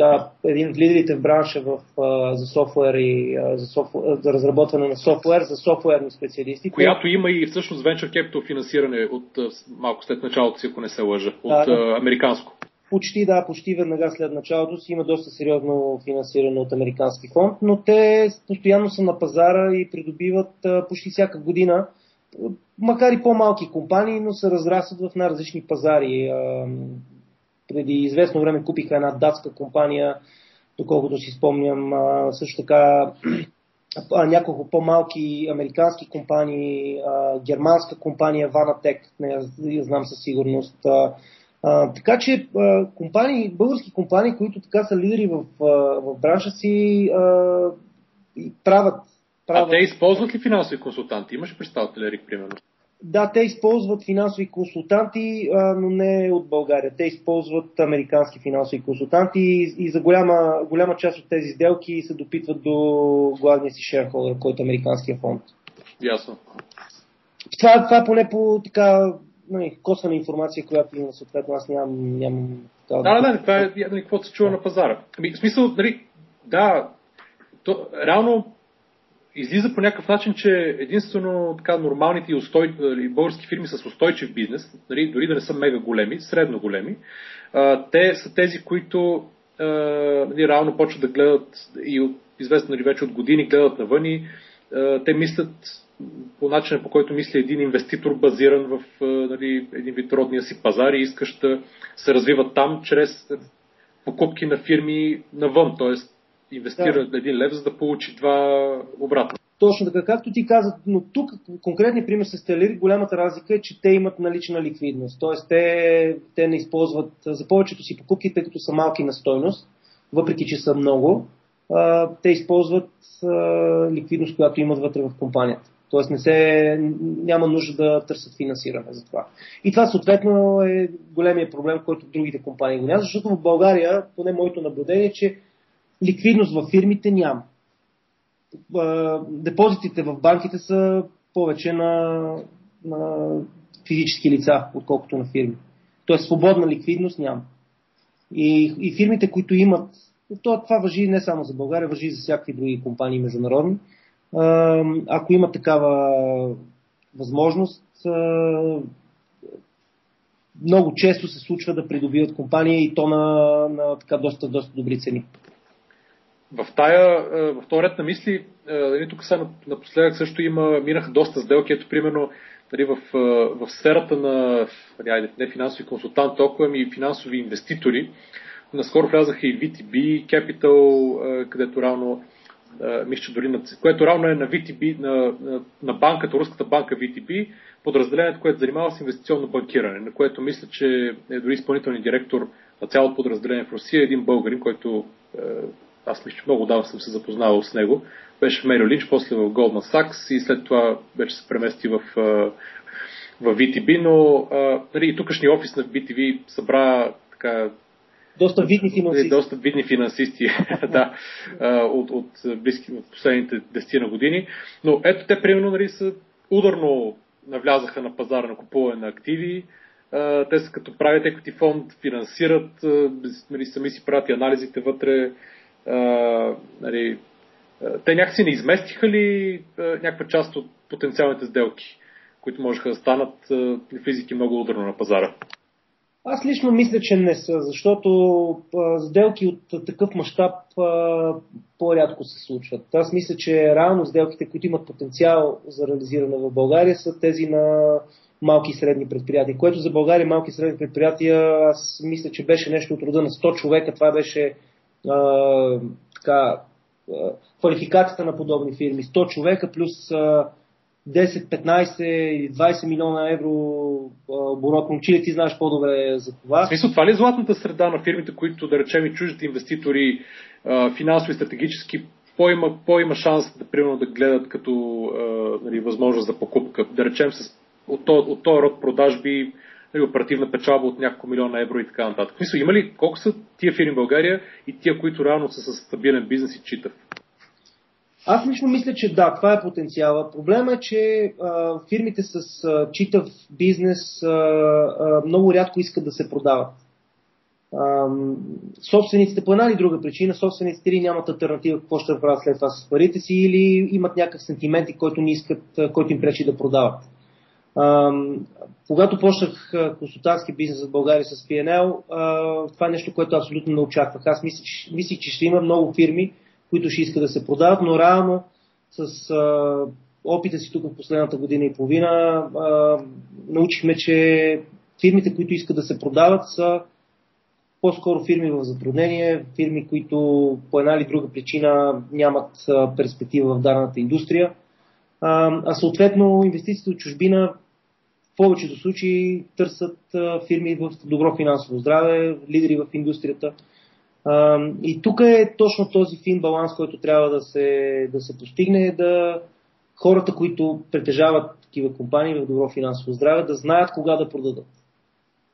S2: така, един от лидерите в бранша в, а, за софтуер и а, за, софтуер, за разработване на софтуер, за софтуерни специалисти.
S1: Която има и всъщност venture capital финансиране от малко след началото си, ако не се лъжа, от да, да. американско.
S2: Почти да, почти веднага след началото си има доста сериозно финансиране от американски фонд, но те постоянно са на пазара и придобиват а, почти всяка година, макар и по-малки компании, но се разрастват в най-различни пазари. А, преди известно време купиха една датска компания, доколкото си спомням, а, също така <clears throat> няколко по-малки американски компании, а, германска компания Vanatec, не я знам със сигурност. А, а, така че а, компании, български компании, които така са лидери в, в бранша си, а, правят, правят.
S1: А те използват ли финансови консултанти? Имаш представа, Рик, примерно?
S2: Да, те използват финансови консултанти, но не от България. Те използват американски финансови консултанти и, и за голяма, голяма част от тези сделки се допитват до главния си шерхолдер, който е американския фонд.
S1: Ясно.
S2: Това, това поне по така нали, косвена информация, която има съответно. Аз нямам... нямам
S1: да, да, да, това е нали, каквото се чува да. на пазара. Ами, в смисъл, нали, да, то, реално излиза по някакъв начин, че единствено така нормалните и устой, български фирми с устойчив бизнес, нали, дори да не са мега големи, средно големи, а, те са тези, които а, нали, реално почват да гледат и от известно нали, вече от години гледат навън и а, те мислят по начина по който мисли един инвеститор базиран в нали, един вид родния си пазар и искащ да се развиват там чрез покупки на фирми навън, т.е инвестира да. един лев, за да получи два обратно.
S2: Точно така, както ти каза, но тук конкретни пример с Телери, голямата разлика е, че те имат налична ликвидност. Тоест, те, те не използват за повечето си покупки, тъй като са малки на стойност, въпреки че са много, те използват ликвидност, която имат вътре в компанията. Тоест не се, няма нужда да търсят финансиране за това. И това съответно е големия проблем, който другите компании го нямат, защото в България, поне моето наблюдение, е, че ликвидност в фирмите няма. Депозитите в банките са повече на, на физически лица, отколкото на фирми. Тоест свободна ликвидност няма. И, и фирмите, които имат, то, това въжи не само за България, въжи за всякакви други компании международни, ако има такава възможност, много често се случва да придобиват компания и то на, на така доста, доста добри цени
S1: в тая, е, в този ред на мисли, е, нали, тук сега напоследък също има, минаха доста сделки, ето примерно нали, в, е, в сферата на нали, не финансови консултанти, толкова ми финансови инвеститори. Наскоро влязаха и VTB, Capital, където равно мисля, дори на, което равно е на VTB, на, на, на банката, руската банка VTB, подразделението, което занимава с инвестиционно банкиране, на което мисля, че е дори изпълнителният директор на цялото подразделение в Русия, един българин, който аз че много давно съм се запознавал с него. Беше в Мерил Линч, после в Goldman Sachs и след това вече се премести в, в VTB, но нали, тукашния офис на VTB събра така
S2: доста видни финансисти.
S1: Доста видни финансисти, <laughs> да, от, от, близки, от последните 10 на години. Но ето те, примерно, нали, са ударно навлязаха на пазара на купуване на активи. Те са като правят equity фонд, финансират, нали, сами си правят и анализите вътре, нали, те някакси не изместиха ли някаква част от потенциалните сделки, които можеха да станат, физики много ударно на пазара?
S2: Аз лично мисля, че не са, защото сделки от такъв мащаб по-рядко се случват. Аз мисля, че реално сделките, които имат потенциал за реализиране в България, са тези на малки и средни предприятия, което за България малки и средни предприятия, аз мисля, че беше нещо от рода на 100 човека. Това беше а, така, а, квалификацията на подобни фирми. 100 човека плюс а, 10, 15 или 20 милиона евро оборот. Момчили, ти знаеш по-добре за това.
S1: В смисъл, това ли е златната среда на фирмите, които, да речем, и чуждите инвеститори, финансови и стратегически, по-има, по-има шанс да, примерно, да гледат като нали, възможност за покупка? Да речем, с, от този род продажби нали, оперативна печалба от няколко милиона евро и така нататък. Мисля, има ли колко са тия фирми в България и тия, които реално са с стабилен бизнес и читав?
S2: Аз лично мисля, че да, това е потенциала. Проблема е, че а, фирмите с а, читав бизнес а, а, много рядко искат да се продават. А, собствениците по една или друга причина, собствениците или нямат альтернатива какво ще правят след това с парите си, или имат някакъв сентименти, който, не искат, който им пречи да продават. Когато почнах консултантски бизнес в България с PNL, това е нещо, което абсолютно не очаквах. Аз мислих, мислих, че ще има много фирми, които ще искат да се продават, но реално с опита си тук в последната година и половина научихме, че фирмите, които искат да се продават, са по-скоро фирми в затруднение, фирми, които по една или друга причина нямат перспектива в дадената индустрия. А, а съответно инвестициите от чужбина в повечето случаи търсят фирми в добро финансово здраве, лидери в индустрията. А, и тук е точно този фин баланс, който трябва да се, да се постигне, да хората, които притежават такива компании в добро финансово здраве, да знаят кога да продадат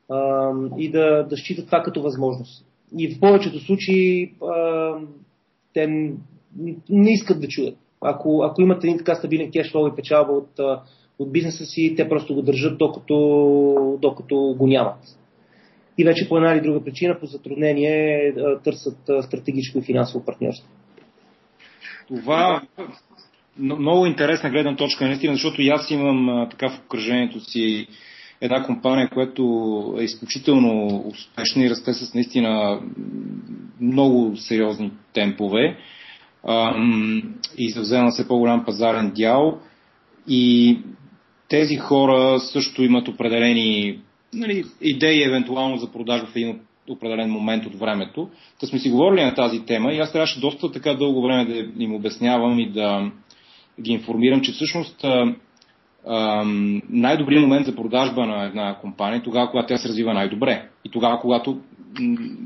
S2: а, и да, да считат това като възможност. И в повечето случаи а, те не искат да чуят. Ако, ако имат един така стабилен кешфлоу и печалба от, от бизнеса си, те просто го държат докато, докато го нямат. И вече по една или друга причина, по затруднение, търсят стратегическо и финансово партньорство.
S3: Това много интересна гледна точка, наистина, защото аз имам така в окръжението си една компания, която е изключително успешна и расте с наистина много сериозни темпове и се взема все по-голям пазарен дял. И тези хора също имат определени нали, идеи евентуално за продажа в един определен момент от времето. Та сме си говорили на тази тема и аз трябваше доста така дълго време да им обяснявам и да ги информирам, че всъщност най-добрият момент за продажба на една компания е тогава, когато тя се развива най-добре. И тогава, когато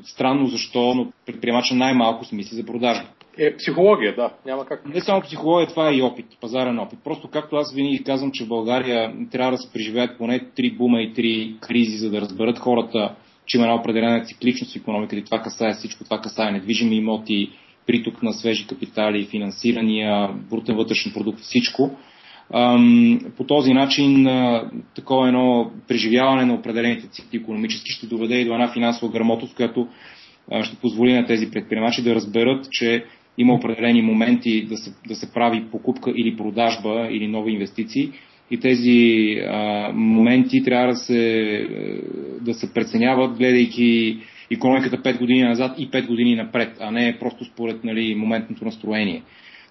S3: странно защо, но предприемача най-малко се мисли за продажба.
S1: Е, психология, да. Няма как.
S3: Не само психология, това е и опит, пазарен опит. Просто както аз винаги казвам, че в България трябва да се преживеят поне три бума и три кризи, за да разберат хората, че има една определена цикличност в економиката и това касае всичко, това касае недвижими имоти, приток на свежи капитали, финансирания, брутен вътрешен продукт, всичко. По този начин такова едно преживяване на определените цикли економически ще доведе и до една финансова грамотност, която ще позволи на тези предприемачи да разберат, че има определени моменти да се, да се прави покупка или продажба или нови инвестиции и тези а, моменти трябва да се, да се преценяват, гледайки економиката 5 години назад и 5 години напред, а не просто според нали, моментното настроение.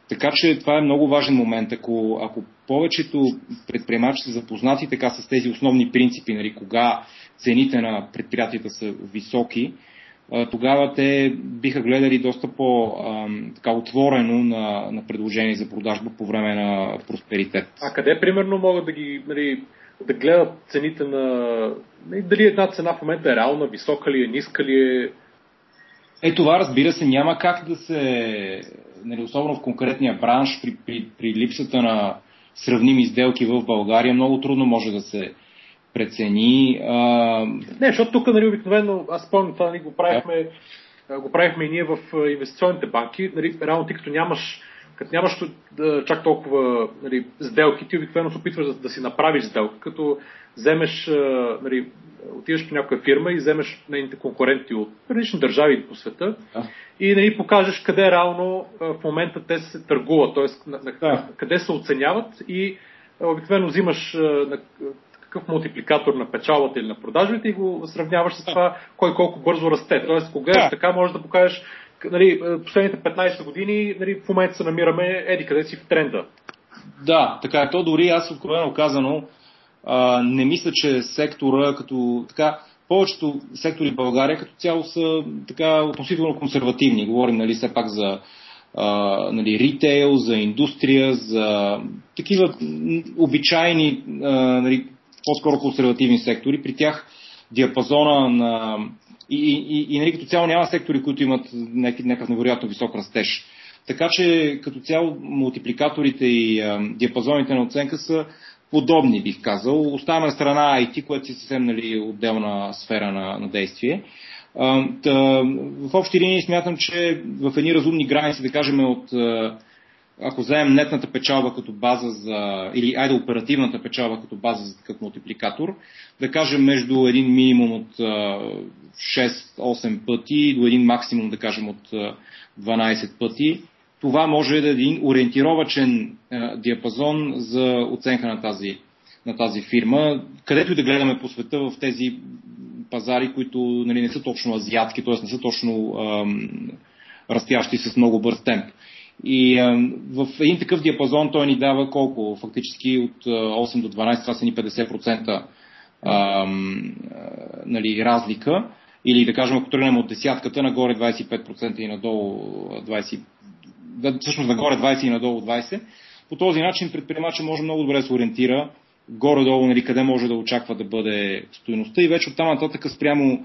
S3: Така че това е много важен момент. Ако, ако повечето предприемачи са запознати така с тези основни принципи, нали, кога цените на предприятията са високи, тогава те биха гледали доста по-отворено на, на предложение за продажба по време на просперитет.
S1: А къде примерно могат да ги нали, да гледат цените на... Нали, дали една цена в момента е реална, висока ли е, ниска ли е?
S3: Е, това разбира се няма как да се, нали, особено в конкретния бранш, при, при, при липсата на сравними сделки в България, много трудно може да се прецени. А...
S1: Не, защото тук нали, обикновено, аз спомням това, нали, го правихме, да. го правихме и ние в инвестиционните банки, нали, реално ти като нямаш като нямаш да, чак толкова нали, сделки, ти обикновено се опитваш да, да си направиш сделка, като вземеш, нали, отиваш при някоя фирма и вземеш нейните конкуренти от различни държави по света да. и нали, покажеш къде реално в момента те се търгуват, т.е. На, на, да. къде се оценяват и обикновено взимаш на, какъв мултипликатор на печалата или на продажбите и го сравняваш с това кой колко бързо расте. Тоест, кога да. така, можеш да покажеш нали, последните 15 години нали, в момента се намираме еди къде си в тренда.
S3: Да, така е. То дори аз откровено казано а, не мисля, че сектора като така повечето сектори в България като цяло са така относително консервативни. Говорим нали, все пак за а, нали, ритейл, за индустрия, за такива обичайни а, нали, по-скоро консервативни сектори. При тях диапазона на... И, и, и, и нали, като цяло няма сектори, които имат някакъв невероятно висок растеж. Така че като цяло мултипликаторите и а, диапазоните на оценка са подобни, бих казал. Оставяме на страна IT, което си съвсем нали, отделна сфера на, на действие. А, тъ, в общи линии смятам, че в едни разумни граници, да кажем от ако вземем нетната печалба като база за, или айде оперативната печалба като база за такъв мултипликатор, да кажем между един минимум от 6-8 пъти до един максимум, да кажем от 12 пъти, това може да е един ориентировачен диапазон за оценка на тази, на тази фирма. Където и да гледаме по света в тези пазари, които нали, не са точно азиатски, т.е. не са точно ам, растящи с много бърз темп. И в един такъв диапазон той ни дава колко? Фактически от 8 до 12, това са ни 50% ам, нали, разлика. Или да кажем, ако тръгнем от десятката, нагоре 25% и надолу 20%, всъщност нагоре 20 и надолу 20%. По този начин предприемача може много добре да се ориентира горе-долу нали, къде може да очаква да бъде стоеността и вече оттам нататък спрямо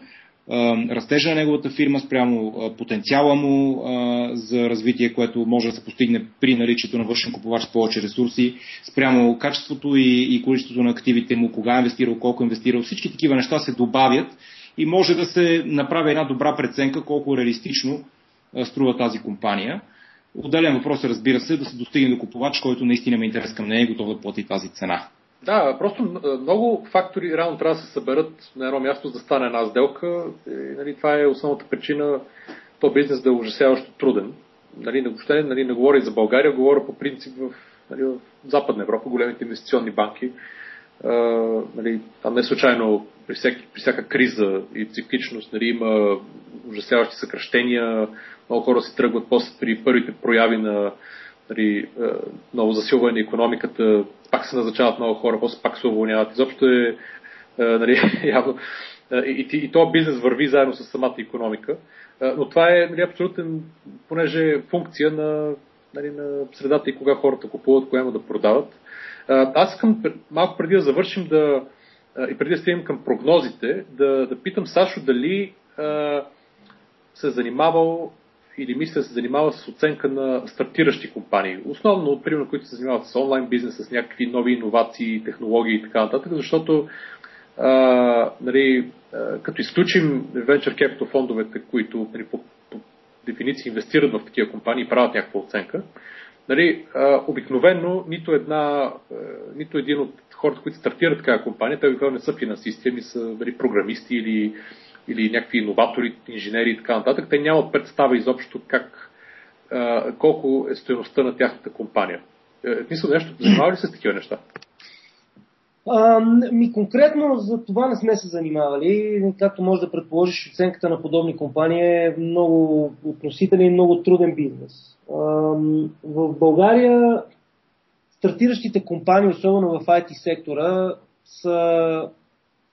S3: растежа на неговата фирма, спрямо потенциала му за развитие, което може да се постигне при наличието на външен купувач с повече ресурси, спрямо качеството и, и количеството на активите му, кога е инвестирал, колко е инвестирал. Всички такива неща се добавят и може да се направи една добра преценка колко реалистично струва тази компания. Отделен въпрос е, разбира се, да се достигне до купувач, който наистина има интерес към нея и готов да плати тази цена.
S1: Да, просто много фактори реално трябва да се съберат на едно място, за да стане една сделка. И, нали, това е основната причина то бизнес да е ужасяващо труден. Нали, не, въобще, нали, не говоря за България, говоря по принцип в, нали, в Западна Европа, големите инвестиционни банки. А, нали, там не случайно при, всеки, при всяка криза и цикличност нали, има ужасяващи съкръщения, много хора се тръгват после при първите прояви на нали, ново засилване на економиката, пак се назначават много хора, после пак се уволняват. Изобщо е, нали, <laughs> явно, и, и, и то бизнес върви заедно с самата економика. Но това е нали, абсолютен, понеже е функция на, нали, на средата и кога хората купуват, кога има да продават. Аз искам малко преди да завършим да, и преди да стигнем към прогнозите, да, да питам Сашо дали се е занимавал или мисля се занимава с оценка на стартиращи компании. Основно, примерно, които се занимават с онлайн бизнес, с някакви нови иновации, технологии и така нататък, защото а, нали, като изключим venture capital фондовете, които нали, по, по дефиниция инвестират в такива компании и правят някаква оценка, нали, а, обикновено нито, една, а, нито един от хората, които стартират такава компания, те обикновено не са финансисти, ами са нали, програмисти или или някакви иноватори, инженери и така нататък, те нямат представа изобщо как, колко е стоеността на тяхната компания. Е, мисля нещо, занимава ли се с такива неща?
S2: А, ми конкретно за това не сме се занимавали. Както може да предположиш, оценката на подобни компании е много относителен и много труден бизнес. А, в България стартиращите компании, особено в IT сектора, са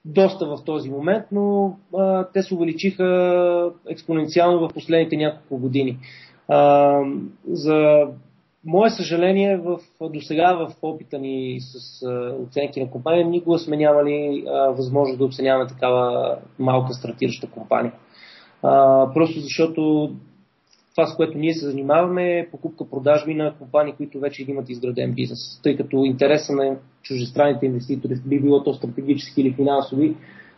S2: доста в този момент, но а, те се увеличиха експоненциално в последните няколко години. А, за мое съжаление, в, до сега в опита ни с а, оценки на компания, никога сме нямали а, възможност да оценяваме такава малка стартираща компания. А, просто защото това, с което ние се занимаваме, е покупка-продажби на компании, които вече имат изграден бизнес. Тъй като интереса на чужестранните инвеститори, би било то стратегически или финансови,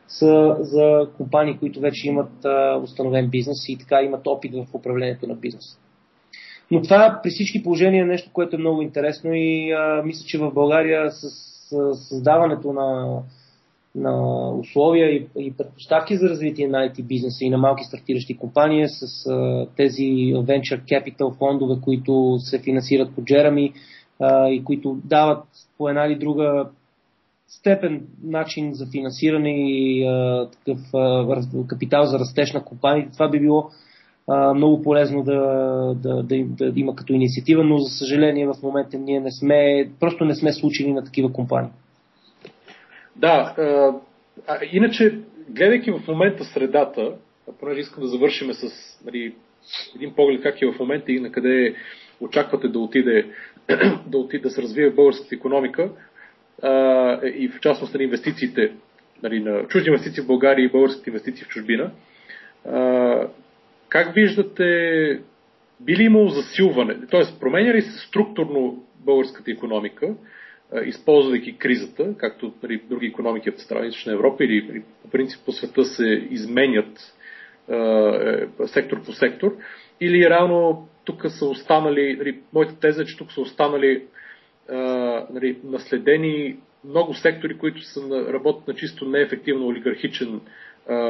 S2: са за компании, които вече имат а, установен бизнес и така имат опит в управлението на бизнес. Но това при всички положения е нещо, което е много интересно и а, мисля, че в България с, с създаването на на условия и, и предпоставки за развитие на IT бизнеса и на малки стартиращи компании с а, тези venture capital фондове, които се финансират по Джерами и които дават по една или друга степен начин за финансиране и а, такъв а, капитал за растеж на компании. Това би било а, много полезно да, да, да, да има като инициатива, но за съжаление в момента ние не сме, просто не сме случили на такива компании.
S1: Да, а, а, иначе, гледайки в момента средата, понеже искам да завършим с нали, един поглед как е в момента и на къде очаквате да отиде <clears throat> да, отиде, да се развие българската економика а, и в частност на нали, инвестициите, нали, на чужди инвестиции в България и българските инвестиции в чужбина. А, как виждате, би ли имало засилване, т.е. променя ли се структурно българската економика, използвайки кризата, както нали, други економики в страна Източна Европа или, или по принцип по света се изменят е, сектор по сектор, или реално тук са останали, нали, моята теза е, че тук са останали а, нали, наследени много сектори, които са на, работят на чисто неефективно олигархичен,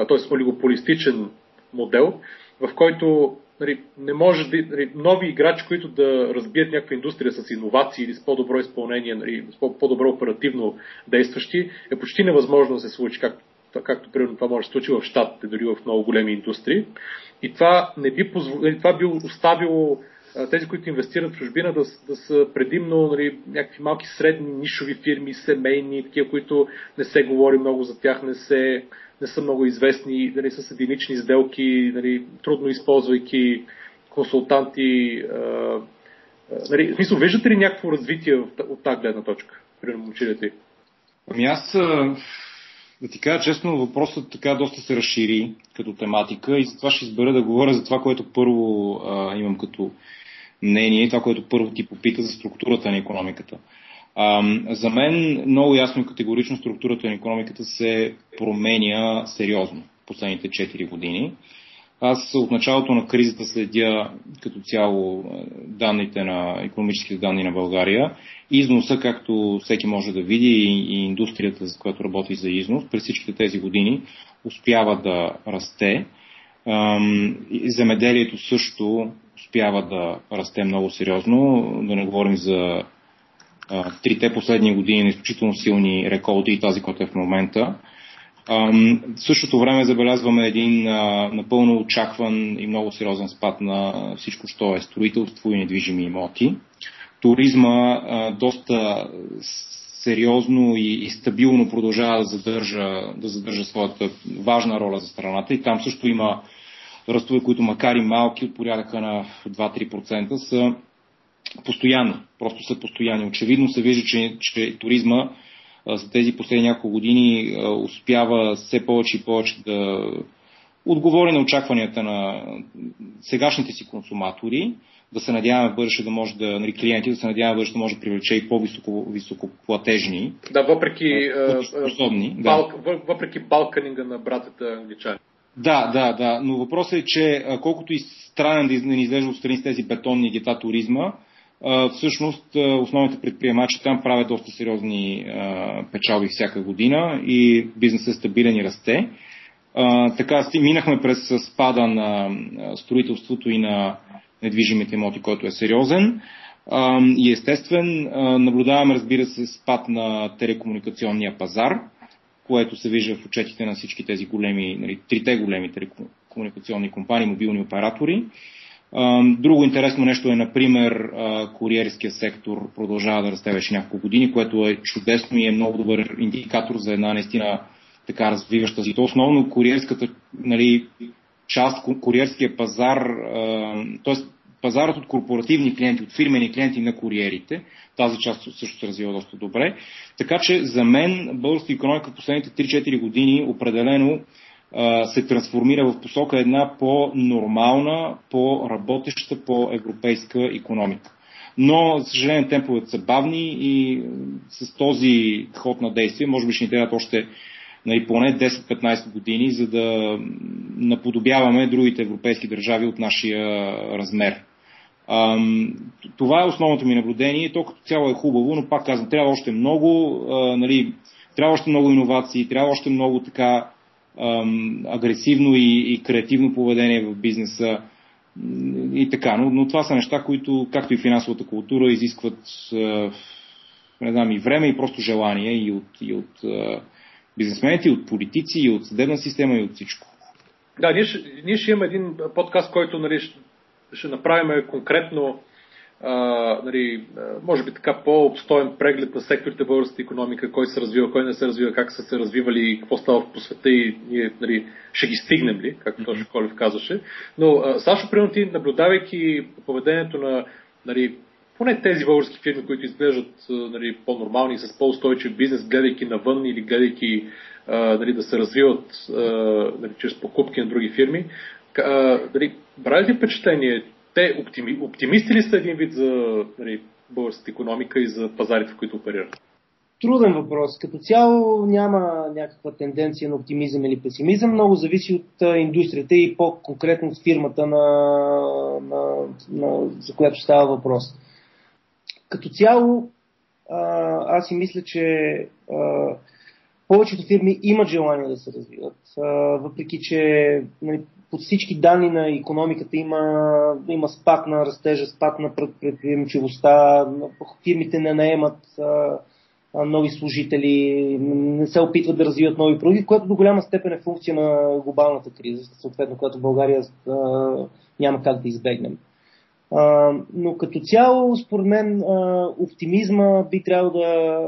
S1: т.е. олигополистичен модел в който нали, не може да, нали, нови играчи, които да разбият някаква индустрия с иновации или с по-добро изпълнение, нали, с по-добро оперативно действащи, е почти невъзможно да се случи, както, както примерно това може да случи в Штатите, дори в много големи индустрии. И това не би позвол... Това би оставило тези, които инвестират в чужбина, да, да са предимно нали, някакви малки средни нишови фирми, семейни, такива, които не се говори много за тях, не, се, не са много известни, нали, с единични сделки, нали, трудно използвайки консултанти. А, нали, в смисъл, виждате ли някакво развитие от, от тази гледна точка, при момчилите?
S3: Ами аз да ти кажа честно, въпросът така доста се разшири като тематика и затова ще избера да говоря за това, което първо а, имам като мнение и това, което първо ти попита за структурата на економиката. А, за мен много ясно и категорично структурата на економиката се променя сериозно последните 4 години. Аз от началото на кризата следя като цяло данните на економическите данни на България. Износа, както всеки може да види, и индустрията, за която работи за износ, през всичките тези години успява да расте. Земеделието също успява да расте много сериозно. Да не говорим за трите последни години на изключително силни реколти и тази, която е в момента. В същото време забелязваме един напълно очакван и много сериозен спад на всичко, що е строителство и недвижими имоти. Туризма доста сериозно и, стабилно продължава да задържа, да задържа своята важна роля за страната и там също има ръстове, които макар и малки от порядъка на 2-3% са постоянни. Просто са постоянни. Очевидно се вижда, че, че туризма за тези последни няколко години успява все повече и повече да отговори на очакванията на сегашните си консуматори, да се надяваме бъдеще да може да, нали, клиенти, да се надяваме бъдеще да може да привлече и по-високо платежни.
S1: Да, въпреки,
S3: способни,
S1: бал, да. въпреки балканинга на братята англичани.
S3: Да, да, да, но въпросът е, че колкото и странен да ни изглежда отстрани с тези бетонни гета туризма, всъщност основните предприемачи там правят доста сериозни печалби всяка година и бизнесът е стабилен и расте. Така минахме през спада на строителството и на недвижимите имоти, който е сериозен и естествен. Наблюдаваме, разбира се, спад на телекомуникационния пазар, което се вижда в отчетите на всички тези големи, нали, трите големи телекомуникационни компании, мобилни оператори. Друго интересно нещо е, например, куриерския сектор продължава да расте вече няколко години, което е чудесно и е много добър индикатор за една наистина така развиваща си. То основно куриерската нали, част, куриерския пазар, т.е. пазарът от корпоративни клиенти, от фирмени клиенти на куриерите, тази част също се развива доста добре. Така че за мен българска економика в последните 3-4 години определено се трансформира в посока една по-нормална, по-работеща, по-европейска економика. Но, за съжаление, темповете са бавни и с този ход на действие, може би ще ни трябват още нали, поне 10-15 години, за да наподобяваме другите европейски държави от нашия размер. Това е основното ми наблюдение. То като цяло е хубаво, но пак казвам, трябва още много, нали, трябва още много иновации, трябва още много така агресивно и, и креативно поведение в бизнеса и така. Но, но това са неща, които, както и финансовата култура, изискват не знам, и време, и просто желание и от, и от бизнесмените, и от политици, и от съдебна система, и от всичко.
S1: Да, ние ще, ние ще имаме един подкаст, който нали, ще, ще направим конкретно а, нали, може би така по-обстоен преглед на секторите българската економика, кой се развива, кой не се развива, как са се развивали, какво става по света и ние нали, ще ги стигнем ли, както точно Колев казваше. Но а, Сашо, примерно ти, наблюдавайки поведението на нали, поне тези български фирми, които изглеждат нали, по-нормални, с по-устойчив бизнес, гледайки навън или гледайки а, нали, да се развиват а, нали, чрез покупки на други фирми, а, нали, прави ли впечатление, те оптими, оптимисти ли са един вид за нали, българската економика и за пазарите, в които оперират?
S2: Труден въпрос. Като цяло няма някаква тенденция на оптимизъм или песимизъм. Много зависи от индустрията и по-конкретно от фирмата, на, на, на, за която става въпрос. Като цяло, аз си мисля, че повечето фирми имат желание да се развиват, въпреки че нали, под всички данни на економиката има, има спад на растежа, спад на предприемчивостта, фирмите не наемат нови служители, не се опитват да развиват нови продукти, което до голяма степен е функция на глобалната криза, съответно, която България а, няма как да избегнем. А, но като цяло, според мен, а, оптимизма би трябвало да,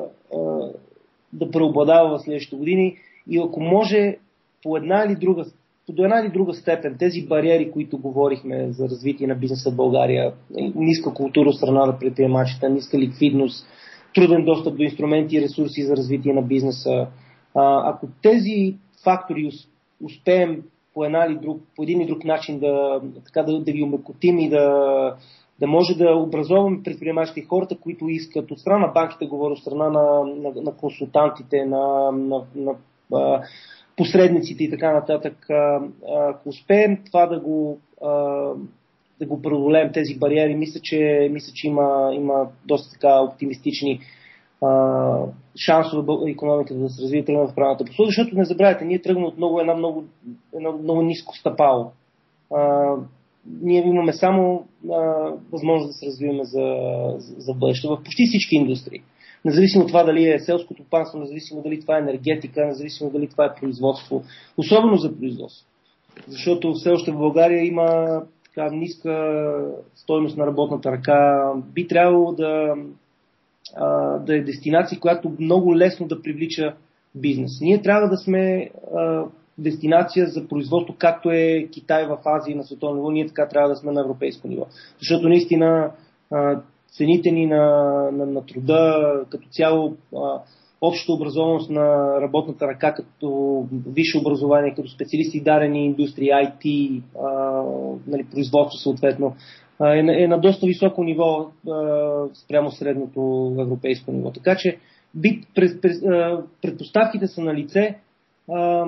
S2: да преобладава в следващите години и ако може по една или друга до една или друга степен тези бариери, които говорихме за развитие на бизнеса в България, ниска култура страна на предприемачите, ниска ликвидност, труден достъп до инструменти и ресурси за развитие на бизнеса, ако тези фактори успеем по, една или друг, по един или друг начин да, така, да, да ги умекотим и да, да може да образоваме предприемачите и хората, които искат от страна на банките, говоря от страна на, на, на консултантите, на, на, на посредниците и така нататък. Ако успеем това да го, да го преодолеем тези бариери, мисля, че, мисля, че има, има доста така оптимистични шансове економиката да се развие тръгна в правилната посока, защото не забравяйте, ние тръгваме от много, една много, едно много ниско стъпало. А, ние имаме само а, възможност да се развиваме за, за, за бъдеще в почти всички индустрии независимо от това дали е селското панство, независимо дали това е енергетика, независимо дали това е производство, особено за производство. Защото все още в България има така ниска стойност на работната ръка. Би трябвало да, да е дестинация, която много лесно да привлича бизнес. Ние трябва да сме дестинация за производство, както е Китай в Азия на световно ниво, ние така трябва да сме на европейско ниво. Защото наистина цените ни на, на, на труда, като цяло а, общата образованост на работната ръка, като висше образование, като специалисти дарени индустрии, IT, а, нали, производство съответно, а, е, на, е на доста високо ниво а, спрямо средното европейско ниво. Така че би, пред, пред, а, предпоставките са на лице. А,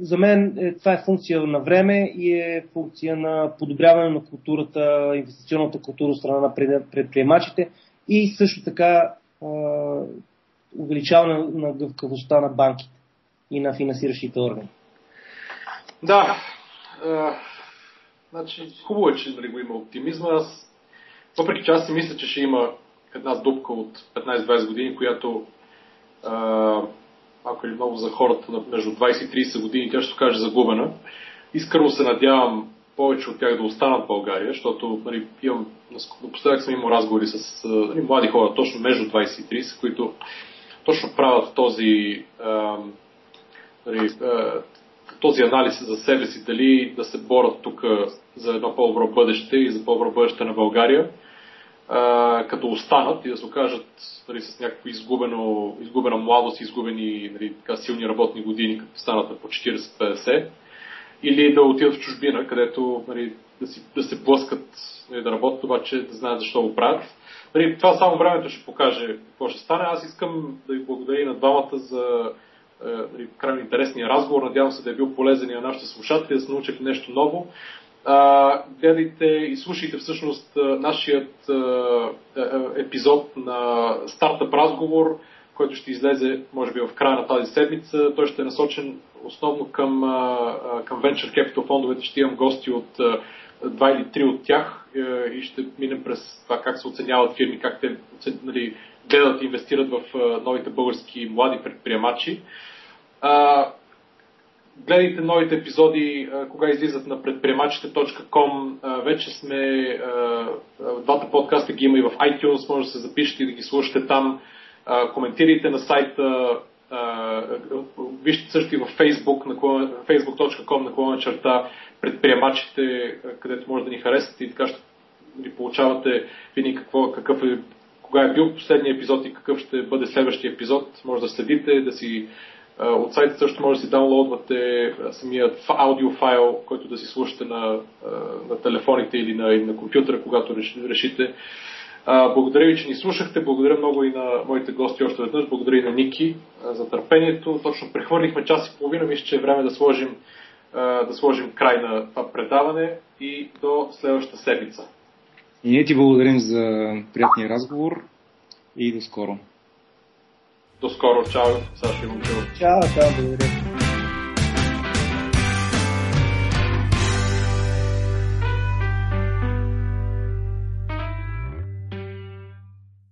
S2: за мен е, това е функция на време и е функция на подобряване на културата, инвестиционната култура от страна на предприемачите и също така е, увеличаване на гъвкавостта на банките и на финансиращите органи.
S1: Да, е, значи, хубаво е, че нали, го има оптимизма. Аз, въпреки че аз си мисля, че ще има една дупка от 15-20 години, която е, малко или много за хората между 20 и 30 години, тя ще се каже загубена. Искрено се надявам повече от тях да останат в България, защото нали, имам, напоследък съм имал разговори с нали, млади хора, точно между 20 и 30, които точно правят този, нали, този анализ за себе си, дали да се борят тук за едно по-добро бъдеще и за по-добро бъдеще на България като останат и да се окажат нали, с някаква изгубено, изгубена младост, изгубени нали, така, силни работни години, като станат на по 40-50, или да отидат в чужбина, където нали, да, си, да се блъскат, нали, да работят, обаче да знаят защо го правят. Нали, това само времето ще покаже какво ще стане. Аз искам да ви благодаря на двамата за нали, крайно интересния разговор. Надявам се да е бил полезен и на нашите слушатели, да се научили нещо ново гледайте и слушайте всъщност нашият а, епизод на стартъп разговор, който ще излезе, може би, в края на тази седмица. Той ще е насочен основно към, към Venture Capital фондовете. Ще имам гости от два или три от тях и ще минем през това как се оценяват фирми, как те нали, гледат и инвестират в новите български млади предприемачи. Гледайте новите епизоди, кога излизат на предприемачите.com. Вече сме, двата подкаста ги има и в iTunes, може да се запишете и да ги слушате там. Коментирайте на сайта, вижте също и в Facebook, facebook.com на клона черта предприемачите, където може да ни харесате и така ще ви получавате винаги какво, какъв е, кога е бил последния епизод и какъв ще бъде следващия епизод. Може да следите, да си от сайта също може да си даунлоудвате самият аудиофайл, който да си слушате на, на телефоните или на, или на компютъра, когато решите. Благодаря ви, че ни слушахте. Благодаря много и на моите гости още веднъж. Благодаря и на Ники за търпението. Точно прехвърлихме час и половина. Мисля, че е време да сложим, да сложим край на това предаване и до следващата седмица.
S3: И ние ти благодарим за приятния разговор и до скоро.
S1: До скоро. Чао, Саши Момчилов.
S2: Чао, чао, благодаря.